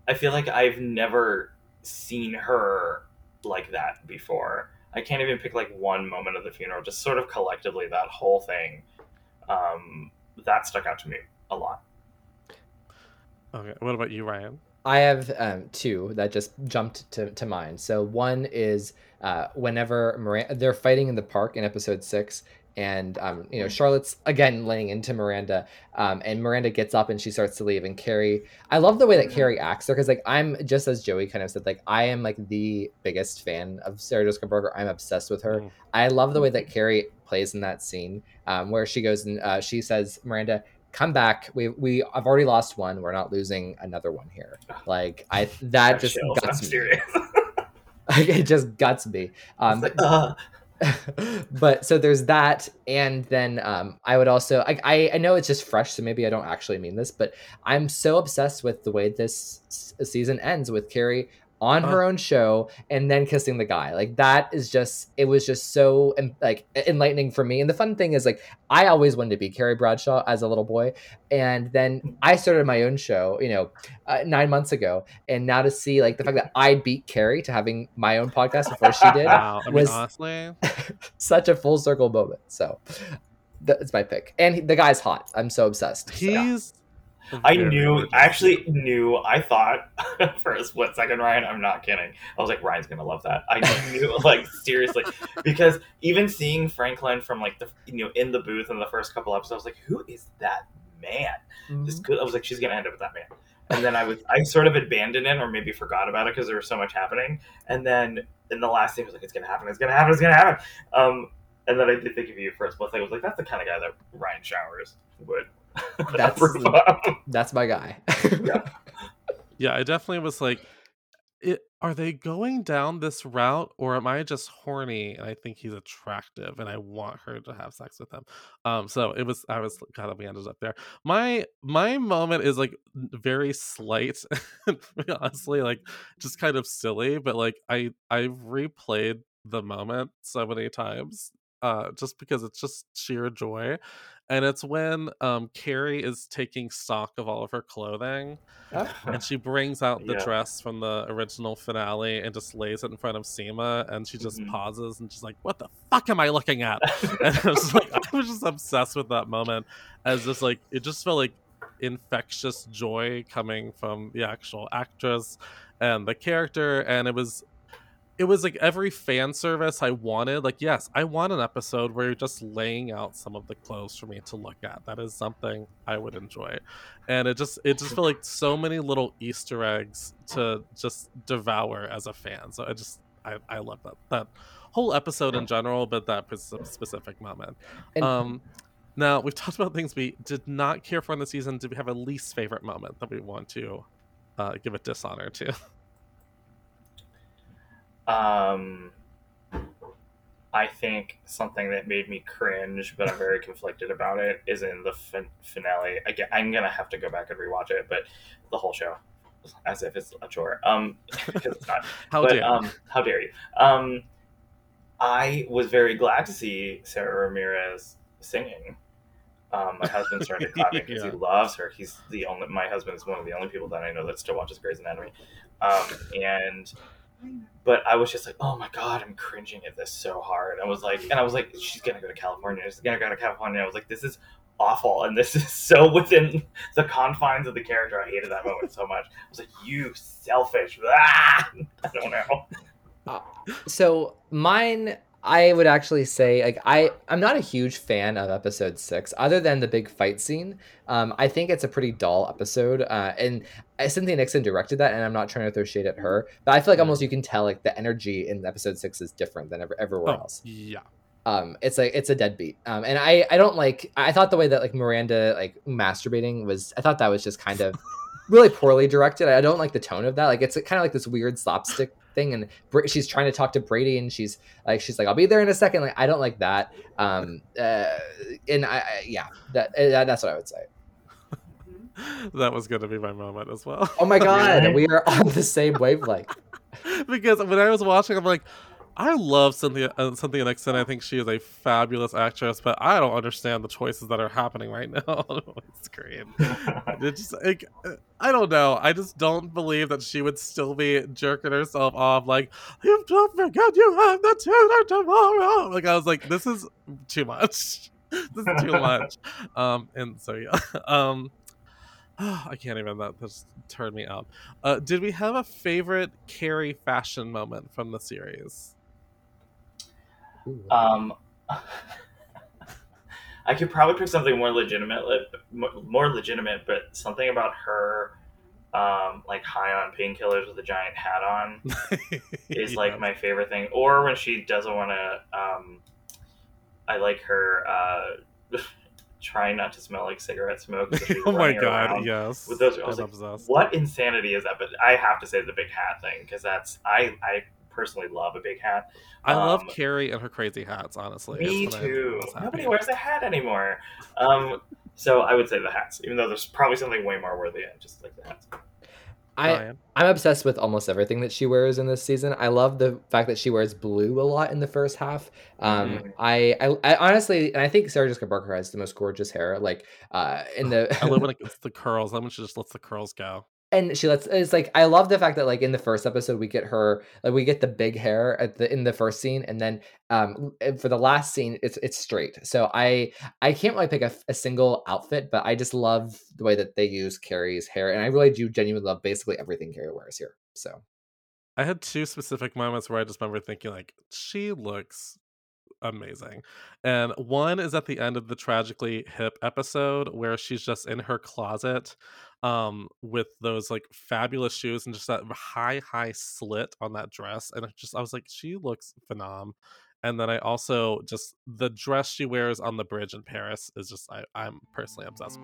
I feel like I've never seen her like that before. I can't even pick like one moment of the funeral. Just sort of collectively, that whole thing, um, that stuck out to me a lot. Okay. What about you, Ryan? I have um, two that just jumped to, to mind. So one is uh, whenever Miranda, they're fighting in the park in episode six, and um, you know Charlotte's again laying into Miranda, um, and Miranda gets up and she starts to leave, and Carrie. I love the way that Carrie acts there because like I'm just as Joey kind of said, like I am like the biggest fan of Sarah Jessica Parker. I'm obsessed with her. Mm. I love the way that Carrie plays in that scene um, where she goes and uh, she says, Miranda, come back. We we I've already lost one. We're not losing another one here. Like I that, that just guts me. it just guts me. Um, like, uh. but so there's that, and then um, I would also I, I, I know it's just fresh, so maybe I don't actually mean this, but I'm so obsessed with the way this season ends with Carrie on her own show and then kissing the guy like that is just it was just so like enlightening for me and the fun thing is like i always wanted to be carrie bradshaw as a little boy and then i started my own show you know uh, nine months ago and now to see like the fact that i beat carrie to having my own podcast before she did wow. I mean, was honestly such a full circle moment so That's my pick. And he, the guy's hot. I'm so obsessed. so. He's. I knew. I actually knew, I thought for a split second, Ryan, I'm not kidding. I was like, Ryan's gonna love that. I knew, like, seriously. Because even seeing Franklin from, like, the, you know, in the booth in the first couple episodes, I was like, who is that man? This good, I was like, she's gonna end up with that man. And then I was, I sort of abandoned it or maybe forgot about it because there was so much happening. And then in the last thing, I was like, it's gonna happen, it's gonna happen, it's gonna happen. Um, and then I did think of you for a split second. I was like, that's the kind of guy that Ryan Showers would. That's- approve. That's my guy. Yeah, yeah, I definitely was like, it, are they going down this route or am I just horny and I think he's attractive and I want her to have sex with him? Um, so it was I was glad that we ended up there. My my moment is like very slight, honestly, like just kind of silly, but like I I've replayed the moment so many times uh just because it's just sheer joy and it's when um carrie is taking stock of all of her clothing and she brings out the Yeah. dress from the original finale and just lays it in front of Seema, and she just Mhm. pauses and she's like, "What the fuck am I looking at?" and I was like, I was just obsessed with that moment, as just like it just felt like infectious joy coming from the actual actress and the character, and it was. It was like every fan service I wanted. Like, yes, I want an episode where you're just laying out some of the clothes for me to look at. That is something I would enjoy. And it just it just felt like so many little easter eggs to just devour as a fan. So i just i i love that that whole episode in general but that specific moment. Um now we've talked about things we did not care for in the season. Did we have a least favorite moment that we want to uh, give a dishonor to Um, I think something that made me cringe, but I'm very conflicted about it, is in the fin- finale. Again, I'm gonna have to go back and rewatch it, but the whole show, as if it's a chore. Um, it's not. how but dare you. um, how dare you? Um, I was very glad to see Sara Ramirez singing. Um, my husband started clapping because Yeah. he loves her. He's the only. My husband is one of the only people that I know that still watches Grey's Anatomy. Um, and but I was just like, oh my god, I'm cringing at this so hard. I was like, and I was like, she's gonna go to California. She's gonna go to California. I was like, this is awful, and this is so within the confines of the character. I hated that moment so much. I was like, you selfish. Ah! I don't know. so mine i would actually say like i i'm not a huge fan of episode six other than the big fight scene. Um i think it's a pretty dull episode uh and uh, cynthia nixon directed that and i'm not trying to throw shade at her but i feel like Mhm. almost you can tell like the energy in episode six is different than ever, everywhere Oh, else. yeah. Um it's like it's a deadbeat. Um and i i don't like i thought the way that like miranda like masturbating was i thought that was just kind of really poorly directed. I don't like the tone of that. Like it's kind of like this weird slapstick thing and Bra- she's trying to talk to brady and she's like she's like i'll be there in a second. Like i don't like that um uh and i, I yeah that, uh, that's what i would say. That was gonna be my moment as well. Oh my god we are on the same wavelength. Because when I was watching, I'm like, I love Cynthia uh, Cynthia Nixon. I think she is a fabulous actress, but I don't understand the choices that are happening right now on screen. It just like uh, I don't know. I just don't believe that she would still be jerking herself off like you don't forget you have the tutor tomorrow. Like I was like, this is too much. this is too much. Um, and so yeah. Um, I can't even. That just turned me out. Uh, did we have a favorite Carrie fashion moment from the series? Um, I could probably pick something more legitimate, more legitimate, but something about her, um, like high on painkillers with a giant hat on, is Yeah. like my favorite thing. Or when she doesn't want to, um, I like her uh, trying not to smell like cigarette smoke. oh my god, yes. With those, like, what insanity is that? But I have to say the big hat thing because that's I I personally love a big hat. I love um, Carrie and her crazy hats. Honestly, Me It's too. Nobody wears a hat anymore. Um, so I would say the hats, even though there's probably something way more worthy. I just like the hats. I, Ryan? I'm obsessed with almost everything that she wears in this season. I love the fact that she wears blue a lot in the first half. Um, Mhm. I, I, I honestly, and I think Sarah Jessica Parker has the most gorgeous hair. Like, uh, in the I love when it gets the curls. Then when she just lets the curls go. And she lets it's like I love the fact that like in the first episode we get her like we get the big hair at the in the first scene and then um for the last scene it's it's straight. So I I can't really pick a, a single outfit, but I just love the way that they use Carrie's hair and I really do genuinely love basically everything Carrie wears here. So I had two specific moments where I just remember thinking like she looks amazing. And one is at the end of the Tragically Hip episode where she's just in her closet um with those like fabulous shoes and just that high high slit on that dress and it just I was like she looks phenom. And then I also just the dress she wears on the bridge in Paris is just I, I'm personally obsessed.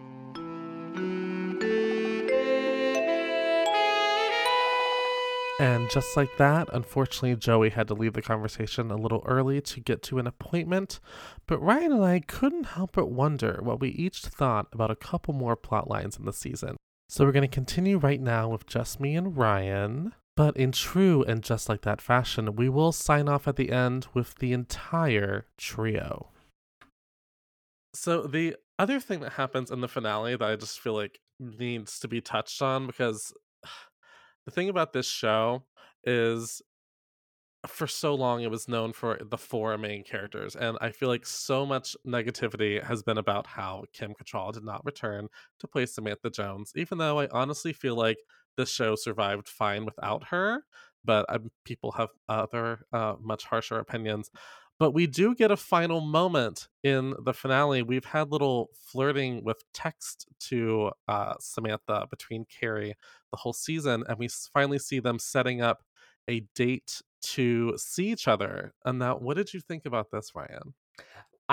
And just like that, unfortunately, Joey had to leave the conversation a little early to get to an appointment. But Ryan and I couldn't help but wonder what we each thought about a couple more plot lines in the season. So we're going to continue right now with just me and Ryan. But in true and just like that fashion, we will sign off at the end with the entire trio. So the other thing that happens in the finale that I just feel like needs to be touched on because the thing about this show is for so long it was known for the four main characters and i feel like so much negativity has been about how kim Cattrall did not return to play samantha jones even though i honestly feel like this show survived fine without her but um, people have other uh, much harsher opinions but we do get a final moment in the finale. We've had little flirting with text to uh, Samantha between Carrie the whole season, and we finally see them setting up a date to see each other. And now, what did you think about this, Ryan?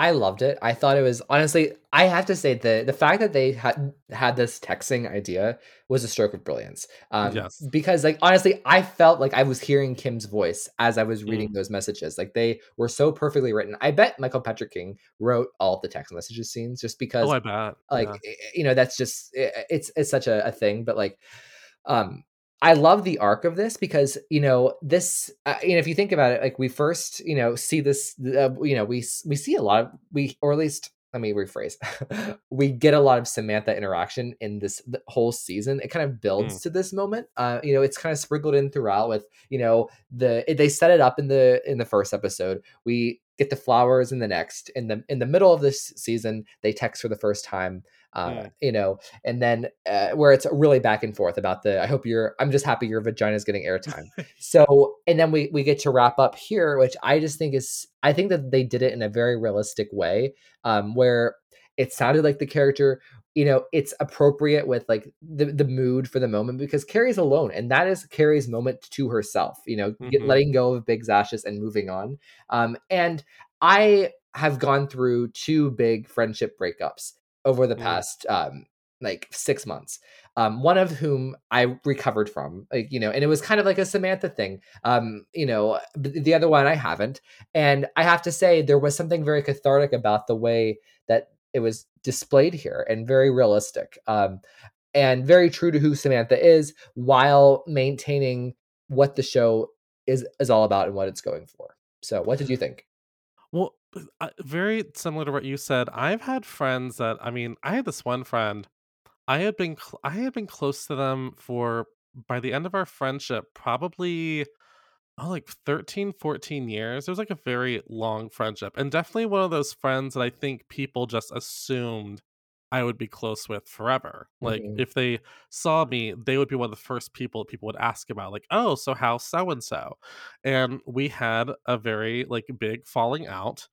I loved it. I thought it was honestly. I have to say the the fact that they had had this texting idea was a stroke of brilliance. Um, Yes. Because like honestly, I felt like I was hearing Kim's voice as I was reading Mm. those messages. Like they were so perfectly written. I bet Michael Patrick King wrote all the text messages scenes just because Oh, I bet. like yeah. you know that's just i- it's it's such a, a thing but like um i love the arc of this because you know this uh, you know if you think about it like we first you know see this uh, you know we we see a lot of we or at least let me rephrase we get a lot of samantha interaction in this the whole season. It kind of builds to this moment uh you know it's kind of sprinkled in throughout with you know the it, they set it up in the in the first episode. We get the flowers in the next in the in the middle of this season they text for the first time uh, Mm. you know and then uh, where it's really back and forth about the i hope you're i'm just happy your vagina is getting airtime so and then we we get to wrap up here which i just think is i think that they did it in a very realistic way um where it sounded like the character you know it's appropriate with like the the mood for the moment because carrie's alone and that is carrie's moment to herself you know get, Mhm. letting go of Big's ashes and moving on um and i have gone through two big friendship breakups over the Mm. past um like six months um one of whom i recovered from like you know and it was kind of like a samantha thing um you know the other one i haven't and i have to say there was something very cathartic about the way that it was displayed here and very realistic um and very true to who samantha is while maintaining what the show is is all about and what it's going for so what did you think Well, b- I- very similar to what you said. I've had friends that I mean, I had this one friend. I had been cl- I had been close to them for by the end of our friendship, probably oh, like 13, 14 years. It was like a very long friendship, and definitely one of those friends that I think people just assumed I would be close with forever. Like Mhm. if they saw me, they would be one of the first people people would ask about, like, oh, so how so and so? And we had a very like big falling out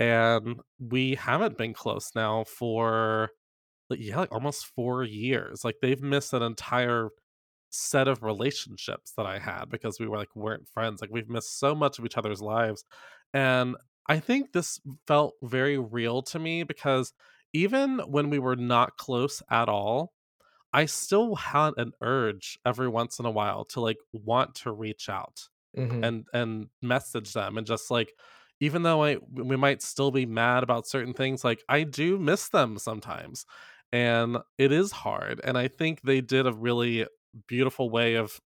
and we haven't been close now for like yeah like almost four years like they've missed an entire set of relationships that i had because we were like weren't friends like we've missed so much of each other's lives and i think this felt very real to me because even when we were not close at all i still had an urge every once in a while to like want to reach out Mhm. and and message them and just like even though I we might still be mad about certain things like I do miss them sometimes and it is hard and I think they did a really beautiful way of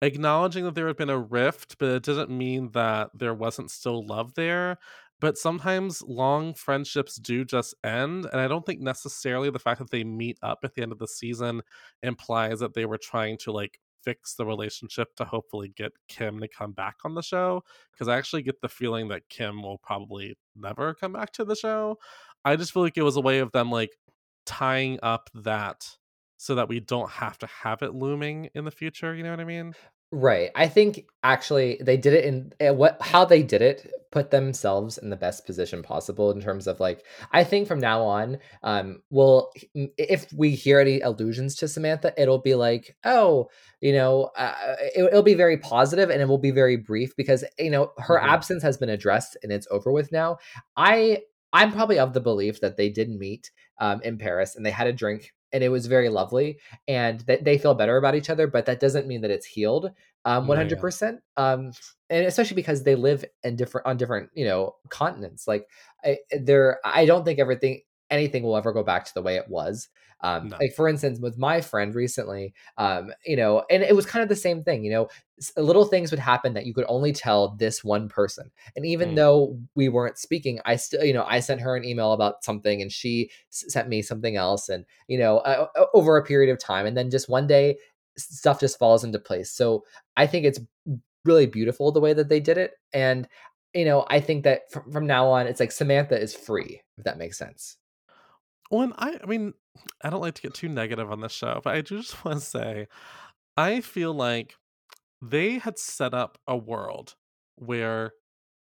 acknowledging that there had been a rift but it doesn't mean that there wasn't still love there but sometimes long friendships do just end and i don't think necessarily the fact that they meet up at the end of the season implies that they were trying to like fix the relationship to hopefully get kim to come back on the show because i actually get the feeling that kim will probably never come back to the show. I just feel like it was a way of them like tying up that so that we don't have to have it looming in the future you know what i mean Right. I think actually they did it in eh, what how they did it put themselves in the best position possible in terms of like I think from now on um well if we hear any allusions to Samantha it'll be like oh you know uh, it, will be very positive and it will be very brief because you know her mm-hmm. absence has been addressed and it's over with now. I I'm probably of the belief that they did meet um, in Paris and they had a drink and it was very lovely and that they feel better about each other but that doesn't mean that it's healed um 100% um and especially because they live in different on different you know continents like I, there i don't think everything anything will ever go back to the way it was um, no. like for instance with my friend recently um, you know and it was kind of the same thing you know little things would happen that you could only tell this one person and even mm. though we weren't speaking i still you know i sent her an email about something and she s- sent me something else and you know uh, over a period of time and then just one day stuff just falls into place so i think it's really beautiful the way that they did it and you know i think that from, from now on it's like samantha is free if that makes sense and I, I mean, I don't like to get too negative on this show, but I do just want to say, I feel like they had set up a world where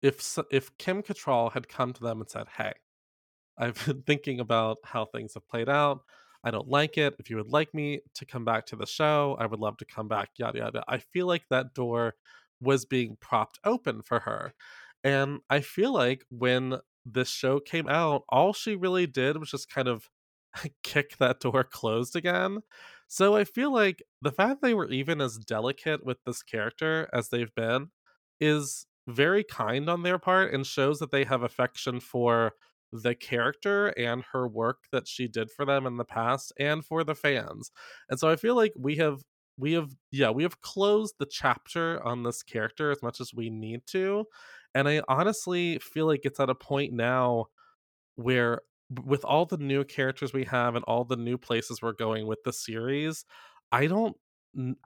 if if Kim Cattrall had come to them and said, "Hey, I've been thinking about how things have played out. I don't like it. If you would like me to come back to the show, I would love to come back." Yada yada. I feel like that door was being propped open for her, and I feel like when this show came out, all she really did was just kind of kick that door closed again. So I feel like the fact they were even as delicate with this character as they've been is very kind on their part and shows that they have affection for the character and her work that she did for them in the past and for the fans. And so I feel like we have we have yeah, we have closed the chapter on this character as much as we need to and I honestly feel like it's at a point now where with all the new characters we have and all the new places we're going with the series, I don't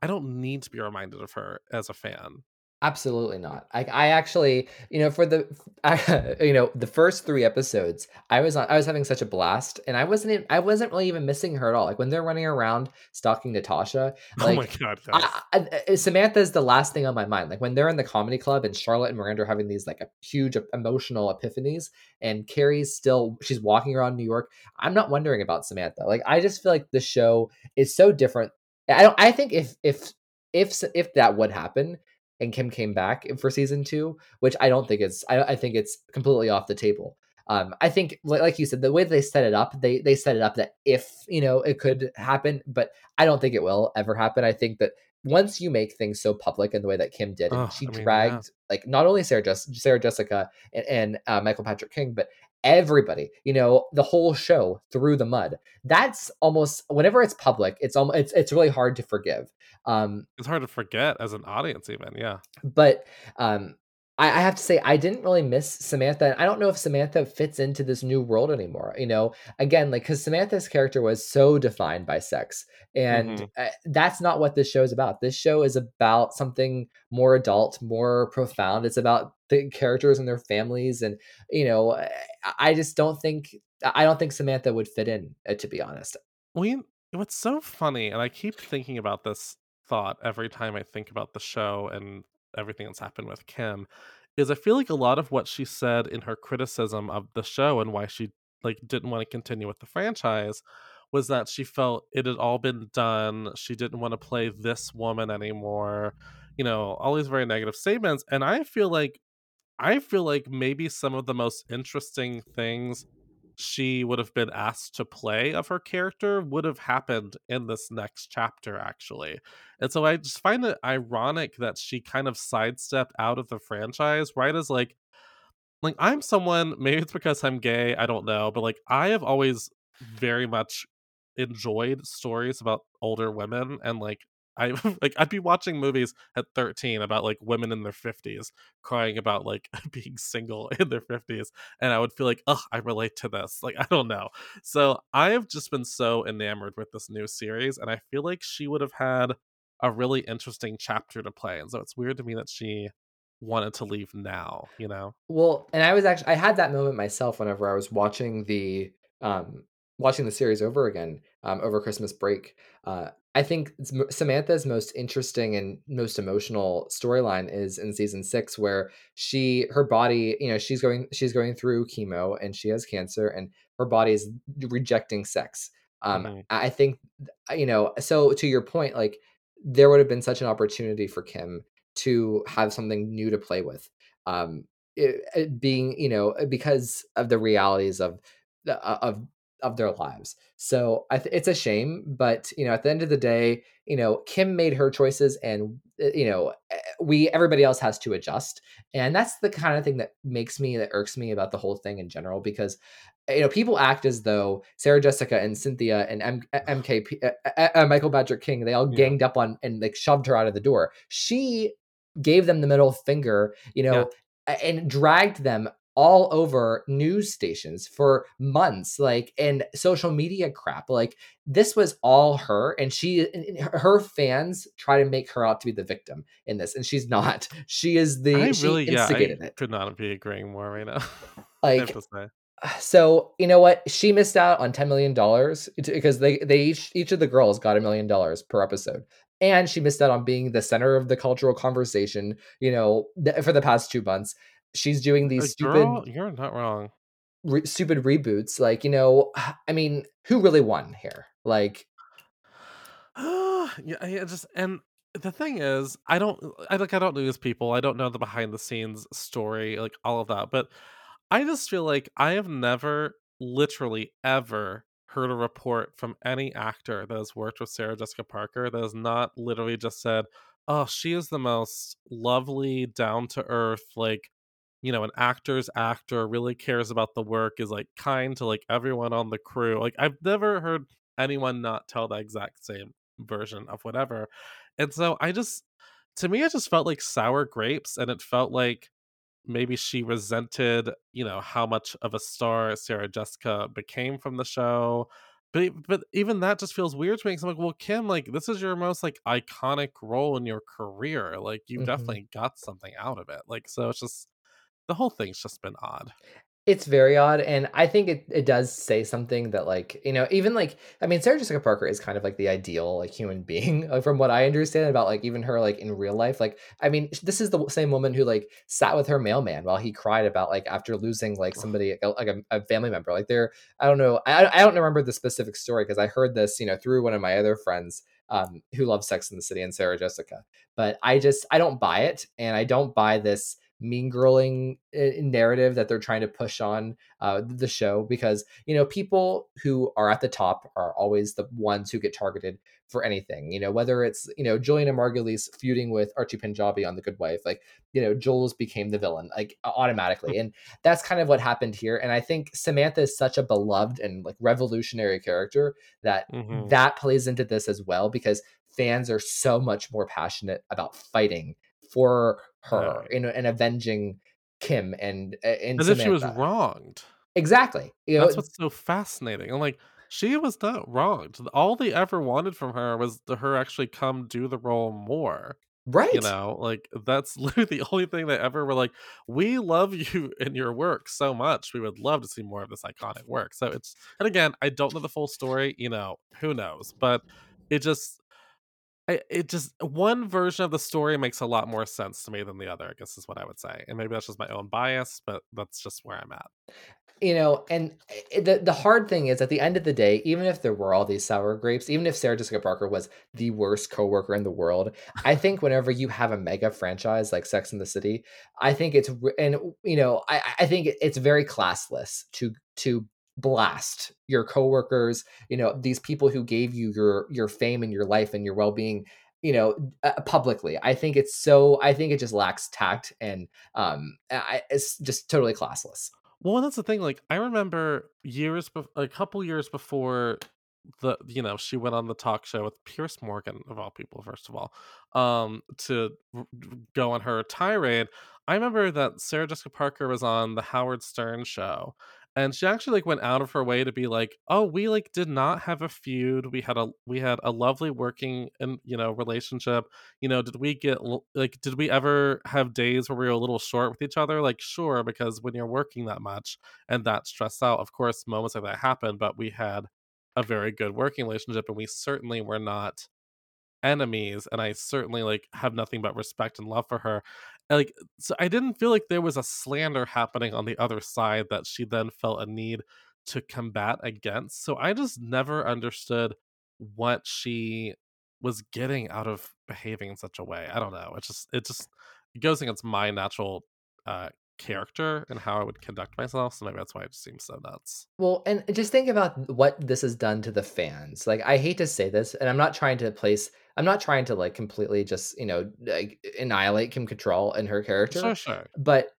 I don't need to be reminded of her as a fan. Absolutely not. I, I actually, you know, for the, I, you know, the first three episodes, I was on, I was having such a blast, and I wasn't, even, I wasn't really even missing her at all. Like when they're running around stalking Natasha, like, oh my god, I, I, Samantha is the last thing on my mind. Like when they're in the comedy club and Charlotte and Miranda are having these like huge emotional epiphanies, and Carrie's still, she's walking around New York. I'm not wondering about Samantha. Like I just feel like the show is so different. I don't. I think if if if if that would happen and Kim came back for season two, which I don't think is. I, I think it's completely off the table. Um, I think, like you said, the way they set it up, they they set it up that if you know it could happen, but I don't think it will ever happen. I think that once you make things so public in the way that Kim did, and oh, she I mean, dragged yeah. like not only Sarah, Jess- Sarah Jessica and, and uh, Michael Patrick King, but everybody, you know, the whole show through the mud. That's almost whenever it's public, it's almost it's it's really hard to forgive. Um, it's hard to forget as an audience, even yeah. But um, I, I have to say I didn't really miss Samantha. I don't know if Samantha fits into this new world anymore. You know, again, like because Samantha's character was so defined by sex, and mm-hmm. that's not what this show is about. This show is about something more adult, more profound. It's about the characters and their families, and you know, I just don't think I don't think Samantha would fit in. Uh, to be honest, we what's so funny, and I keep thinking about this thought every time I think about the show and everything that's happened with Kim is I feel like a lot of what she said in her criticism of the show and why she like didn't want to continue with the franchise was that she felt it had all been done. She didn't want to play this woman anymore. You know, all these very negative statements and I feel like I feel like maybe some of the most interesting things she would have been asked to play of her character would have happened in this next chapter actually. And so i just find it ironic that she kind of sidestepped out of the franchise right as like like i'm someone maybe it's because i'm gay i don't know but like i have always very much enjoyed stories about older women and like I like I'd be watching movies at 13 about like women in their 50s crying about like being single in their 50s and I would feel like, "Oh, I relate to this." Like I don't know. So, I have just been so enamored with this new series and I feel like she would have had a really interesting chapter to play. And so it's weird to me that she wanted to leave now, you know? Well, and I was actually I had that moment myself whenever I was watching the um watching the series over again um over Christmas break. Uh I think Samantha's most interesting and most emotional storyline is in season 6 where she her body, you know, she's going she's going through chemo and she has cancer and her body is rejecting sex. Um. I think you know, so to your point like there would have been such an opportunity for Kim to have something new to play with um it, it being you know uh, because of the realities of the uh, of of their lives. So I th- it's a shame but you know at the end of the day you know kim made her choices and uh, you know eh, we everybody else has to adjust. And that's the kind of thing that makes me that irks me about the whole thing in general because you know people act as though sarah jessica and cynthia and M- mkp uh, uh, michael patrick king they all Yeah. ganged up on and like shoved her out of the door. She gave them the middle finger, you know, a- and dragged them all over news stations for months, like and social media crap. Like this was all her, and she, and- her- fans try to make her out to be the victim in this, and she's not. She is the I really, yeah, I it. could not be agreeing more right now. Like so, you know what? She missed out on ten million dollars because they they each each of the girls got a million dollars per episode, and she missed out on being the center of the cultural conversation. You know, th- for the past two months, she's doing Uh, these stupid girl, you're not wrong. re- stupid reboots. Like, you know, I mean, who really won here? Like, yeah, I just and the thing is, I don't I like I don't know these people. I don't know the behind the scenes story, like all of that. But I just feel like I have never literally ever heard a report from any actor that has worked with Sarah Jessica Parker that has not literally just said, "Oh, she is the most lovely, down to earth, like you know, an actor's actor really cares about the work, is like kind to like everyone on the crew." Like I've never heard anyone not tell the exact same version of whatever. And so I just to me it just felt like sour grapes and it felt like maybe she resented, you know, how much of a star Sarah Jessica became from the show. But but even that just feels weird to me. 'cause I'm like, well, Kim, like this is your most like iconic role in your career. Like you mhm. definitely got something out of it. Like so, it's just the whole thing's just been odd. It's very odd, and I think it it does say something that, like, you know, even, like I mean, Sarah Jessica Parker is kind of like the ideal, like, human being, uh, from what I understand about, like, even her, like, in real life, like, I mean, this is the same woman who, like, sat with her mailman while he cried about, like, after losing, like, somebody, like, a a family member, like, they're I don't know, I I don't remember the specific story because I heard this, you know, through one of my other friends, um, who loves Sex and the City and Sarah Jessica, but I just I don't buy it, and I don't buy this mean girling uh, narrative that they're trying to push on uh, the show because you know people who are at the top are always the ones who get targeted for anything you know whether it's you know Julianna Margulies feuding with Archie Panjabi on The Good Wife like you know Jules became the villain like automatically and that's kind of what happened here and I think Samantha is such a beloved and like revolutionary character that Mhm. that plays into this as well because fans are so much more passionate about fighting for her Right. you know, and avenging Kim and uh, and As if she was wronged. Exactly. You know, That's what's so fascinating. I'm like, she was not wronged. All they ever wanted from her was to her actually come do the role more. right. You know, like that's literally the only thing they ever were like, we love you and your work so much. We would love to see more of this iconic work. So it's, and again, I don't know the full story, you know, who knows, but it just, It just, one version of the story makes a lot more sense to me than the other, I guess is what I would say. And maybe that's just my own bias, but that's just where I'm at. you know and eh, the the hard thing is at the end of the day even if there were all these sour grapes even if sarah jessica parker was the worst coworker in the world i think whenever you have a mega franchise like sex in the city i think it's and you know i i think it's very classless to to blast your coworkers you know these people who gave you your your fame and your life and your well-being you know uh, publicly i think it's so i think it just lacks tact and um I, it's just totally classless Well, that's the thing. Like, I remember years, bef- a couple years before the you know she went on the talk show with Piers Morgan of all people first of all um to r- go on her tirade I remember that Sarah Jessica Parker was on the Howard Stern show and she actually like went out of her way to be like oh we like did not have a feud. We had a we had a lovely working and you know relationship. You know did we get like did we ever have days where we were a little short with each other? Like sure because when you're working that much and that stressed out of course moments like that happen but we had a very good working relationship and we certainly were not enemies and i certainly like have nothing but respect and love for her like so i didn't feel like there was a slander happening on the other side that she then felt a need to combat against so i just never understood what she was getting out of behaving in such a way i don't know it just it just it goes against my natural uh character and how i would conduct myself so maybe that's why it just seems so nuts Well, and just think about what this has done to the fans. Like, I hate to say this, and I'm not trying to place, I'm not trying to like completely just, you know, like annihilate Kim Cattrall and her character, sure sure but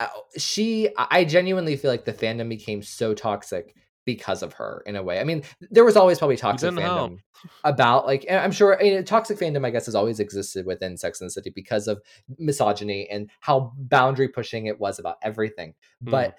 uh, she, I I genuinely feel like the fandom became so toxic because of her in a way. I mean, there was always probably toxic fandom about like, I'm sure I mean, toxic fandom, I guess, has always existed within Sex and the City because of misogyny and how boundary pushing it was about everything. Hmm. But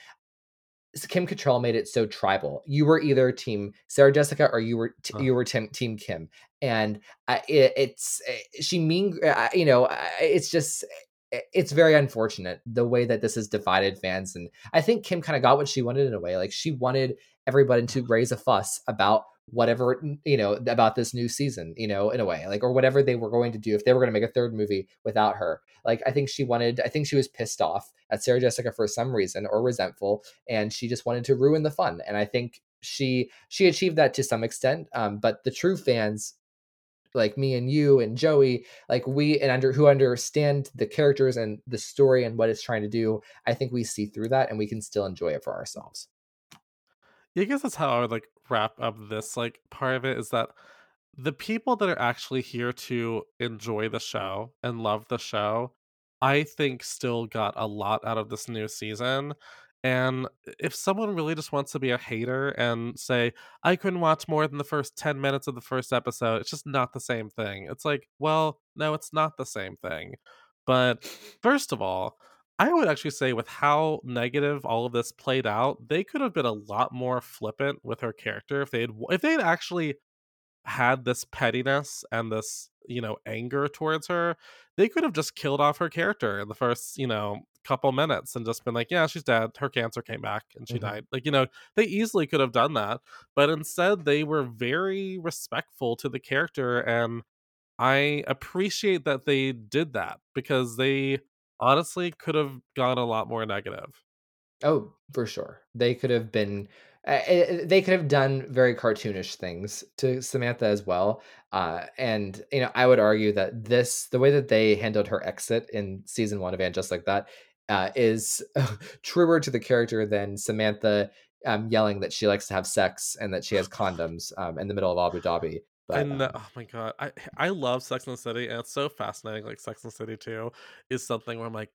Kim Cattrall made it so tribal. You were either team Sarah Jessica or you were t- you were team team Kim, and uh, it, it's uh, she mean uh, you know it's just uh, it's very unfortunate the way that this has divided fans, and I think Kim kind of got what she wanted in a way. Like she wanted everybody to raise a fuss about whatever you know about this new season you know in a way like or whatever they were going to do if they were going to make a third movie without her. Like i think she wanted i think she was pissed off at sarah jessica for some reason or resentful and she just wanted to ruin the fun and i think she she achieved that to some extent um, but the true fans like me and you and joey like we and under who understand the characters and the story and what it's trying to do i think we see through that and we can still enjoy it for ourselves Yeah, I guess that's how I would like wrap up this like part of it is that the people that are actually here to enjoy the show and love the show, I think still got a lot out of this new season. And if someone really just wants to be a hater and say, I couldn't watch more than the first 10 minutes of the first episode, it's just not the same thing. It's like, well, no, it's not the same thing. But first of all, I would actually say with how negative all of this played out, they could have been a lot more flippant with her character if they had if they had actually had this pettiness and this, you know, anger towards her. They could have just killed off her character in the first, you know, couple minutes and just been like, yeah, she's dead. Her cancer came back and she Mhm. died. Like, you know, they easily could have done that, but instead they were very respectful to the character and I appreciate that they did that because they honestly could have gone a lot more negative. Oh, for sure. They could have been uh, they could have done very cartoonish things to Samantha as well. Uh, and you know, I would argue that this the way that they handled her exit in season 1 of And Just Like That uh, is truer to the character than Samantha um, yelling that she likes to have sex and that she has condoms um, in the middle of Abu Dhabi. But and um, oh my god, I I love Sex and the City, and it's so fascinating. Like Sex and the City Two is something where I'm like,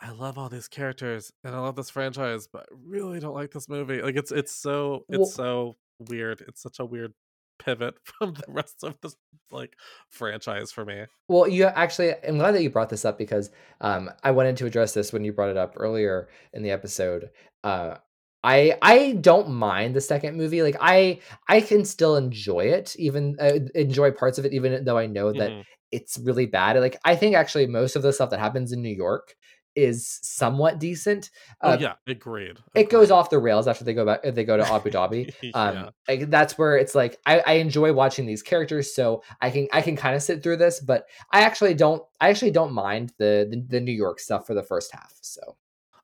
I love all these characters and I love this franchise, but I really don't like this movie. Like it's it's so well, it's so weird. It's such a weird pivot from the rest of this like franchise for me. Well, you actually, I'm glad that you brought this up because um, I wanted to address this when you brought it up earlier in the episode. Uh, I I don't mind the second movie. Like I I can still enjoy it, even uh, enjoy parts of it, even though I know that Mhm. it's really bad. Like I think actually most of the stuff that happens in New York is somewhat decent. Oh Uh, yeah, agreed. it goes off the rails after they go back. They go to Abu Dhabi. Um, yeah. like that's where it's like I, I enjoy watching these characters, so I can I can kind of sit through this, but I actually don't I actually don't mind the, the the New York stuff for the first half. So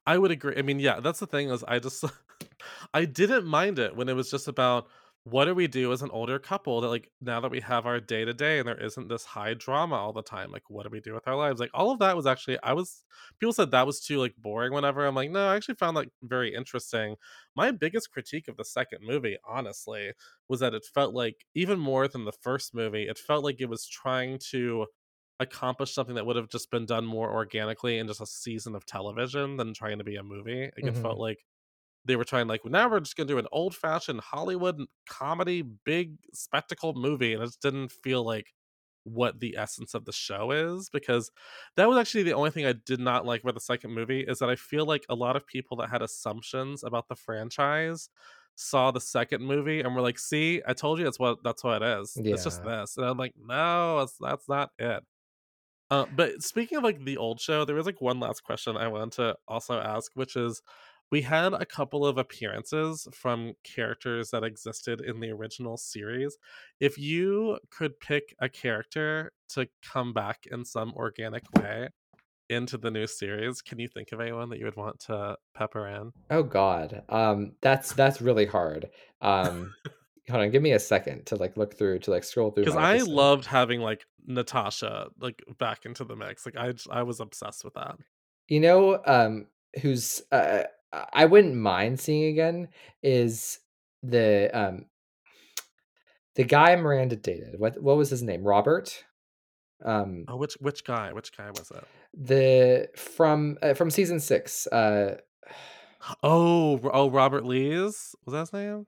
I would agree. I mean, yeah, that's the thing is I just I didn't mind it when it was just about what do we do as an older couple that like now that we have our day to day and there isn't this high drama all the time, like what do we do with our lives? Like all of that was actually I was people said that was too like boring whenever I'm like, no, I actually found that very interesting. My biggest critique of the second movie, honestly, was that it felt like even more than the first movie, it felt like it was trying to accomplish something that would have just been done more organically in just a season of television than trying to be a movie. Like it Mhm. felt like they were trying like now we're just gonna do an old fashioned Hollywood comedy big spectacle movie, and it just didn't feel like what the essence of the show is because that was actually the only thing I did not like about the second movie is that I feel like a lot of people that had assumptions about the franchise saw the second movie and were like, "See, I told you that's what that's what it is. It's just this." And I'm like, "No, that's not it." Uh, but speaking of like the old show, there was like one last question I wanted to also ask, which is we had a couple of appearances from characters that existed in the original series. If you could pick a character to come back in some organic way into the new series, can you think of anyone that you would want to pepper in? Oh god. Um that's that's really hard. Um hold on, give me a second to like look through to like scroll through Because I loved having like Natasha like back into the mix. Like i i was obsessed with that. You know, um, who's uh, I I wouldn't mind seeing again is the um the guy Miranda dated. What what was his name? Robert. Um, Oh, which which guy? Which guy was it? the from uh, from season six. Uh, Oh, oh, Robert Lees was that his name?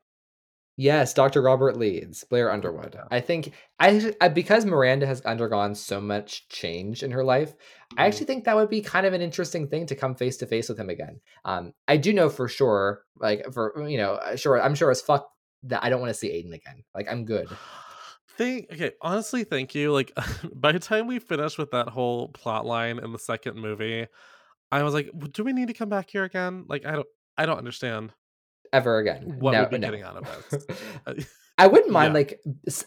Yes, Dr. Robert Leeds, Blair Underwood. I think I, I because Miranda has undergone so much change in her life. I Mhm. actually think that would be kind of an interesting thing to come face to face with him again. Um, I do know for sure, like for you know, uh, sure, I'm sure as fuck that I don't want to see Aiden again. Like I'm good. Thank okay, honestly, thank you. Like by the time we finished with that whole plot line in the second movie, I was like, "W- do we need to come back here again? Like I don't I don't understand ever again. what no, we'd be no. getting out of this. Uh, I wouldn't mind Yeah. like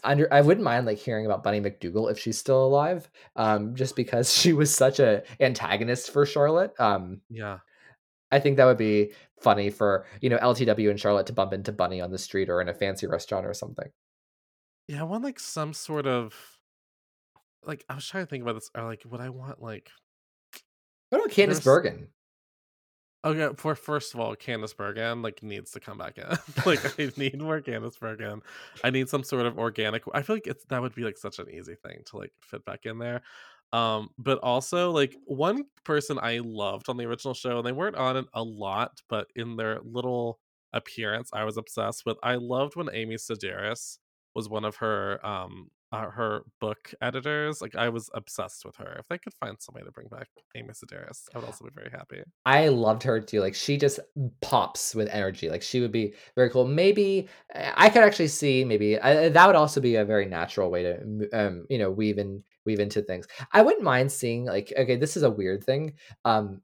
under. I wouldn't mind like hearing about Bunny MacDougal if she's still alive. Um, just because she was such a antagonist for Charlotte. Um, yeah. I think that would be funny for you know LTW and Charlotte to bump into Bunny on the street or in a fancy restaurant or something. Yeah, I want like some sort of like I was trying to think about this or like would I want like What about Candice Bergen? Okay, for first of all, Candice Bergen like needs to come back in. like I need more Candice Bergen. I need some sort of organic. I feel like it's that would be like such an easy thing to like fit back in there. Um, but also like one person I loved on the original show, and they weren't on it a lot, but in their little appearance, I was obsessed with. I loved when Amy Sedaris was one of her um uh, her book editors. Like I was obsessed with her. If they could find somebody to bring back Amy Sedaris, I would also be very happy. I loved her too. Like she just pops with energy. Like she would be very cool. Maybe uh, I could actually see maybe that would also be a very natural way to um you know weave in weave into things. I wouldn't mind seeing like okay, this is a weird thing. Um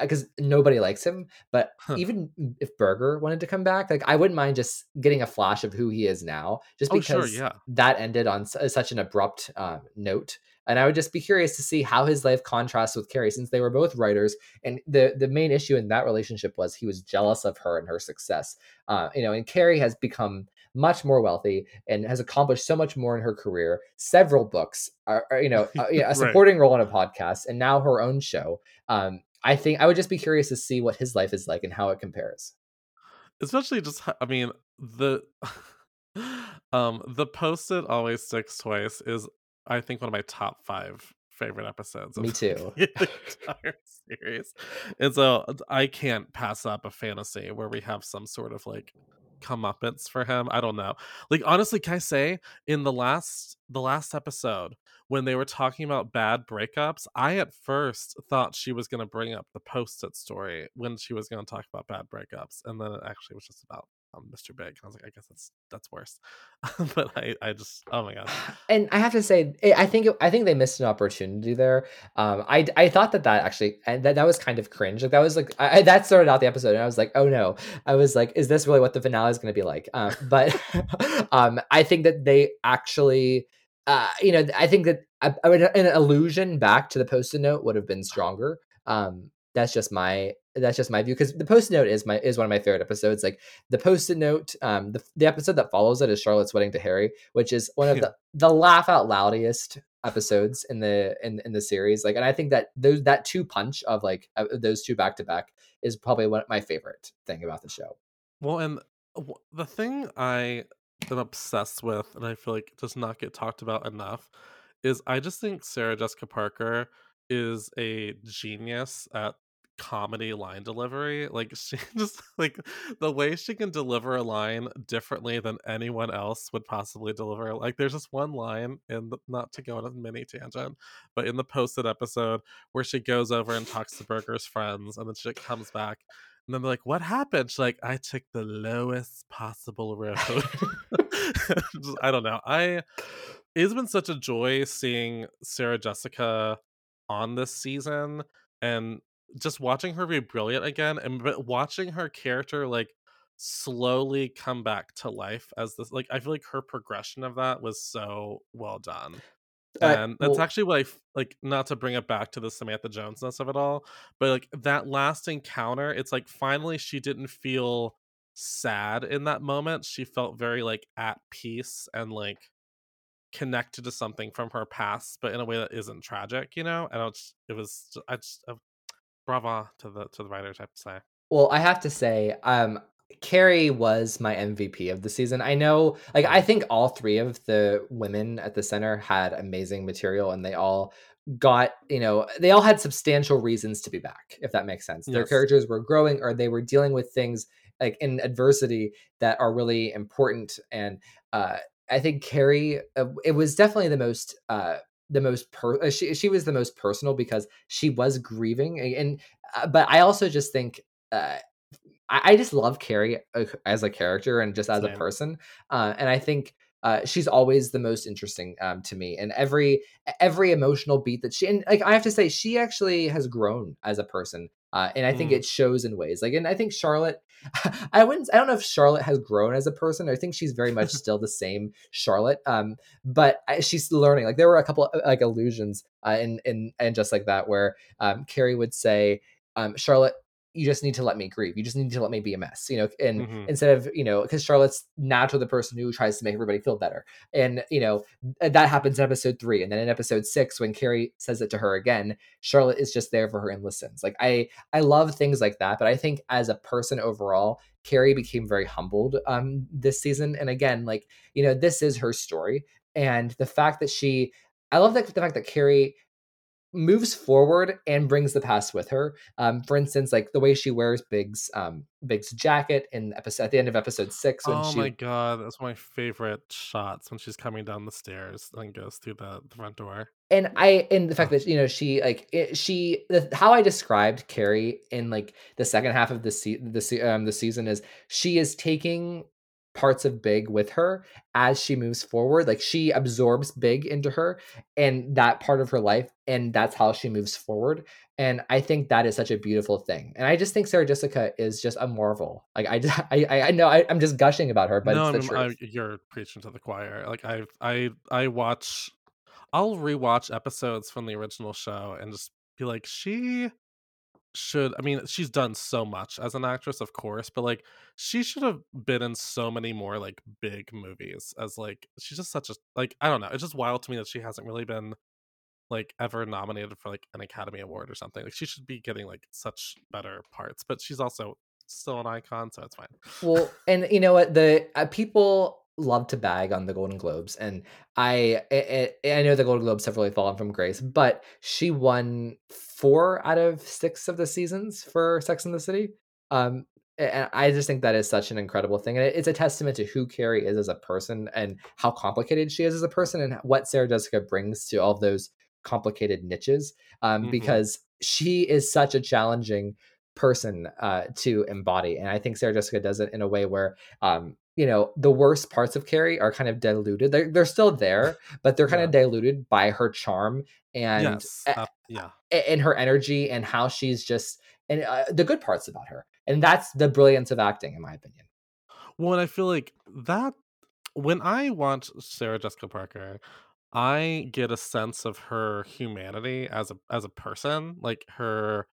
because nobody likes him, but Huh. even if Berger wanted to come back, like I wouldn't mind just getting a flash of who he is now, just Oh, sure, because yeah. that ended on s- such an abrupt um, note. And I would just be curious to see how his life contrasts with Carrie, since they were both writers. And the the main issue in that relationship was he was jealous of her and her success. Uh, you know, and Carrie has become much more wealthy and has accomplished so much more in her career. Several books, are, are, you know, uh, a Right. supporting role on a podcast, and now her own show. Um, I think I would just be curious to see what his life is like and how it compares. especially just i mean the um the post it always sticks twice is i think one of my top five favorite episodes of Me too. the entire series and so i can't pass up a fantasy where we have some sort of like comeuppance for him i don't know. Like honestly can i say in the last the last episode when they were talking about bad breakups i at first thought she was going to bring up the post-it story when she was going to talk about bad breakups and then it actually was just about um, mr big i was like i guess that's that's worse but i i just oh my god and I have to say, eh, I think I think they missed an opportunity there. Um, I I thought that that actually and that that was kind of cringe. Like that was like I, that started out the episode, and I was like, oh no. I was like, is this really what the finale is going to be like? Um, but um, I think that they actually. Uh, you know, I think that would, an allusion back to the post-it note would have been stronger. Um, that's just my that's just my view because the post-it note is my is one of my favorite episodes. Like the post-it note, um, the the episode that follows it is Charlotte's wedding to Harry, which is one of Yeah. the the laugh out loudiest episodes in the in in the series. Like, and I think that those that two punch of like uh, those two back to back is probably one of my favorite thing about the show. Well, and the thing I am obsessed with, and I feel like does not get talked about enough, is I just think Sarah Jessica Parker is a genius at comedy line delivery. Like she just like the way she can deliver a line differently than anyone else would possibly deliver. Like there's this one line in not to go on a mini tangent, but in the post-it episode where she goes over and talks to Berger's friends and then she comes back and then they're like, "What happened?" She's like, "I took the lowest possible road." I don't know. I it's been such a joy seeing Sarah Jessica on this season and just watching her be brilliant again and but watching her character like slowly come back to life as this like I feel like her progression of that was so well done. Uh, And that's well- actually what I like not to bring it back to the Samantha Jonesness of it all, but like that last encounter, it's like finally she didn't feel sad in that moment. She felt very like at peace and like connected to something from her past, but in a way that isn't tragic, you know? And it's it was I just uh, bravo to the to the writers, I have to say. Well, I have to say, um, Carrie was my MVP of the season. I know, like, I think all three of the women at the center had amazing material, and they all got, you know, they all had substantial reasons to be back, if that makes sense. Their characters were growing, or they were dealing with things like in adversity that are really important. And uh, I think Carrie, uh, it was definitely the most. Uh, the most per uh, she she was the most personal because she was grieving a- and uh, but I also just think uh, I, I just love Carrie uh, as a character and just as a person, uh, and I think uh, she's always the most interesting um, to me. And every every emotional beat that she and like I have to say, she actually has grown as a person, uh, and I think Mm. it shows in ways. Like, and I think Charlotte, I wouldn't, I don't know if Charlotte has grown as a person. I think she's very much still the same Charlotte, um, but I, she's learning. Like, there were a couple uh, like illusions uh, in in and just like that where um, Carrie would say, um, Charlotte you just need to let me grieve. You just need to let me be a mess, you know. And Mhm. instead of you know, because Charlotte's naturally the person who tries to make everybody feel better, and you know that happens in episode three, and then in episode six when Carrie says it to her again, Charlotte is just there for her and listens. Like I, I love things like that, but I think as a person overall, Carrie became very humbled um this season, and again, like you know, this is her story, and the fact that she, I love that the fact that Carrie moves forward and brings the past with her. Um, for instance, like the way she wears Big's um Big's jacket in episode at the end of episode six when Oh she my god, that's one of my favorite shots when she's coming down the stairs and goes through the, the front door. and I and the fact that you know she like it, she the, how I described Carrie in like the second half of the se- the se- um the season is she is taking parts of Big with her as she moves forward. Like she absorbs Big into her and that part of her life, and that's how she moves forward. And I think that is such a beautiful thing. And I just think Sarah Jessica is just a marvel. Like I, just, I, I know I, I'm just gushing about her, but no, it's the I'm- I- you're preaching to the choir. Like I, I, I watch. I'll rewatch episodes from the original show and just be like, she should. I mean, she's done so much as an actress, of course, but like, she should have been in so many more like big movies. As like, she's just such a like. I don't know. It's just wild to me that she hasn't really been like ever nominated for like an Academy Award or something. Like, she should be getting like such better parts, but she's also still an icon, so it's fine. well and you know what the uh, people love to bag on the golden globes and I, I i know the golden globes have really fallen from grace but she won four out of six of the seasons for sex in the city um and i just think that is such an incredible thing and it's a testament to who carrie is as a person and how complicated she is as a person and what sarah jessica brings to all of those complicated niches um Mhm. because she is such a challenging person uh to embody and i think sarah jessica does it in a way where um you know the worst parts of carrie are kind of diluted. They're, they're still there but they're kind of diluted by her charm and yes, uh, yeah. and her energy and how she's just and uh, the good parts about her. And that's the brilliance of acting in my opinion. Well, and I feel like that when I watch Sarah Jessica Parker, I get a sense of her humanity as a as a person, like her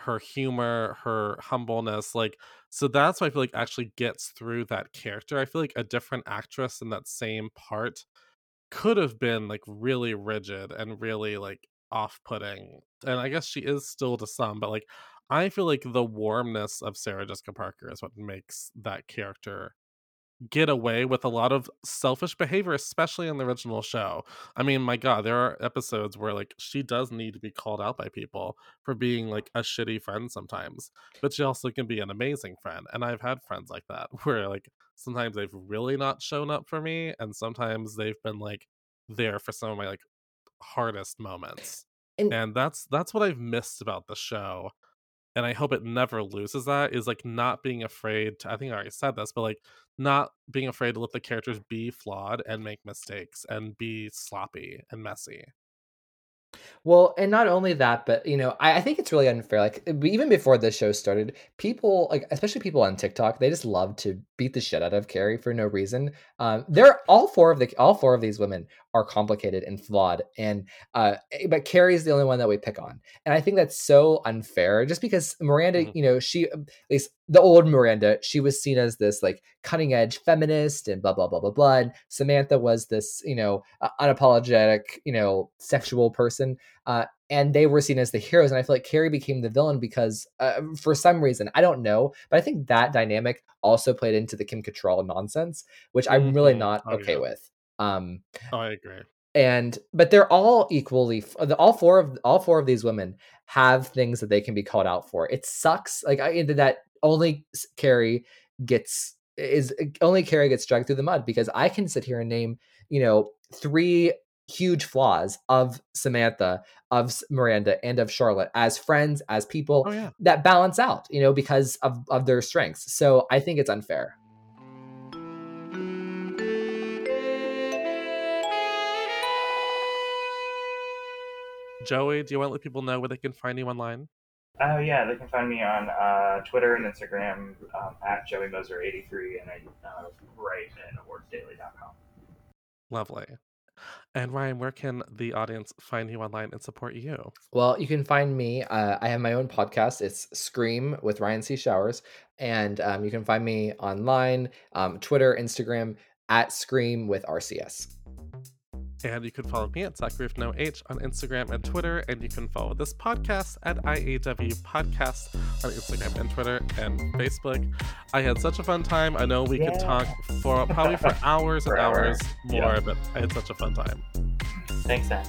her humor, her humbleness, like so that's why I feel like actually gets through that character. I feel like a different actress in that same part could have been like really rigid and really like off-putting. And I guess she is still to some, but like I feel like the warmness of Sarah Jessica Parker is what makes that character get away with a lot of selfish behavior, especially in the original show. I mean, my God, there are episodes where like she does need to be called out by people for being like a shitty friend sometimes, but she also can be an amazing friend. And I've had friends like that where like sometimes they've really not shown up for me, and sometimes they've been like there for some of my like hardest moments. And- and that's that's what I've missed about the show and I hope it never loses that is like not being afraid to I think I already said this, but like not being afraid to let the characters be flawed and make mistakes and be sloppy and messy. Well, and not only that, but you know, I, I think it's really unfair. Like even before this show started, people like especially people on TikTok, they just love to beat the shit out of Carrie for no reason. Um, they're all four of the all four of these women are complicated and flawed, and uh, eh, but Carrie's the only one that we pick on, and I think that's so unfair. Just because Miranda, Mhm. you know, she at least the old Miranda, she was seen as this like cutting edge feminist and blah blah blah blah blah. And Samantha was this, you know, uh, unapologetic, you know, sexual person. Uh, and they were seen as the heroes. And I feel like Carrie became the villain because, uh, for some reason, I don't know, but I think that dynamic also played into the Kim Cattrall nonsense, which I'm really Mhm. not Oh, okay yeah. with. Um, Oh, I agree. and but they're all equally all four of all four of these women have things that they can be called out for it sucks like I, that only carrie gets is only carrie gets dragged through the mud because i can sit here and name you know three huge flaws of samantha of miranda and of charlotte as friends as people Oh yeah. that balance out you know because of of their strengths so i think it's unfair Joey, do you want to let people know where they can find you online? Oh yeah, they can find me on uh, Twitter and Instagram um, at Joey Moser 83 and I uh, write at awardsdaily.com. Lovely. And Ryan, where can the audience find you online and support you? Well, you can find me. Uh, I have my own podcast. It's Scream with Ryan C. Showers. And um, you can find me online, um, Twitter, Instagram, at Scream with RCS. And you can follow me at Zachary with no H on Instagram and Twitter. And you can follow this podcast at IAW Podcast on Instagram and Twitter and Facebook. I had such a fun time. I know we could talk for probably for hours and Forever. hours more, Yeah. but I had such a fun time. Thanks, Zach.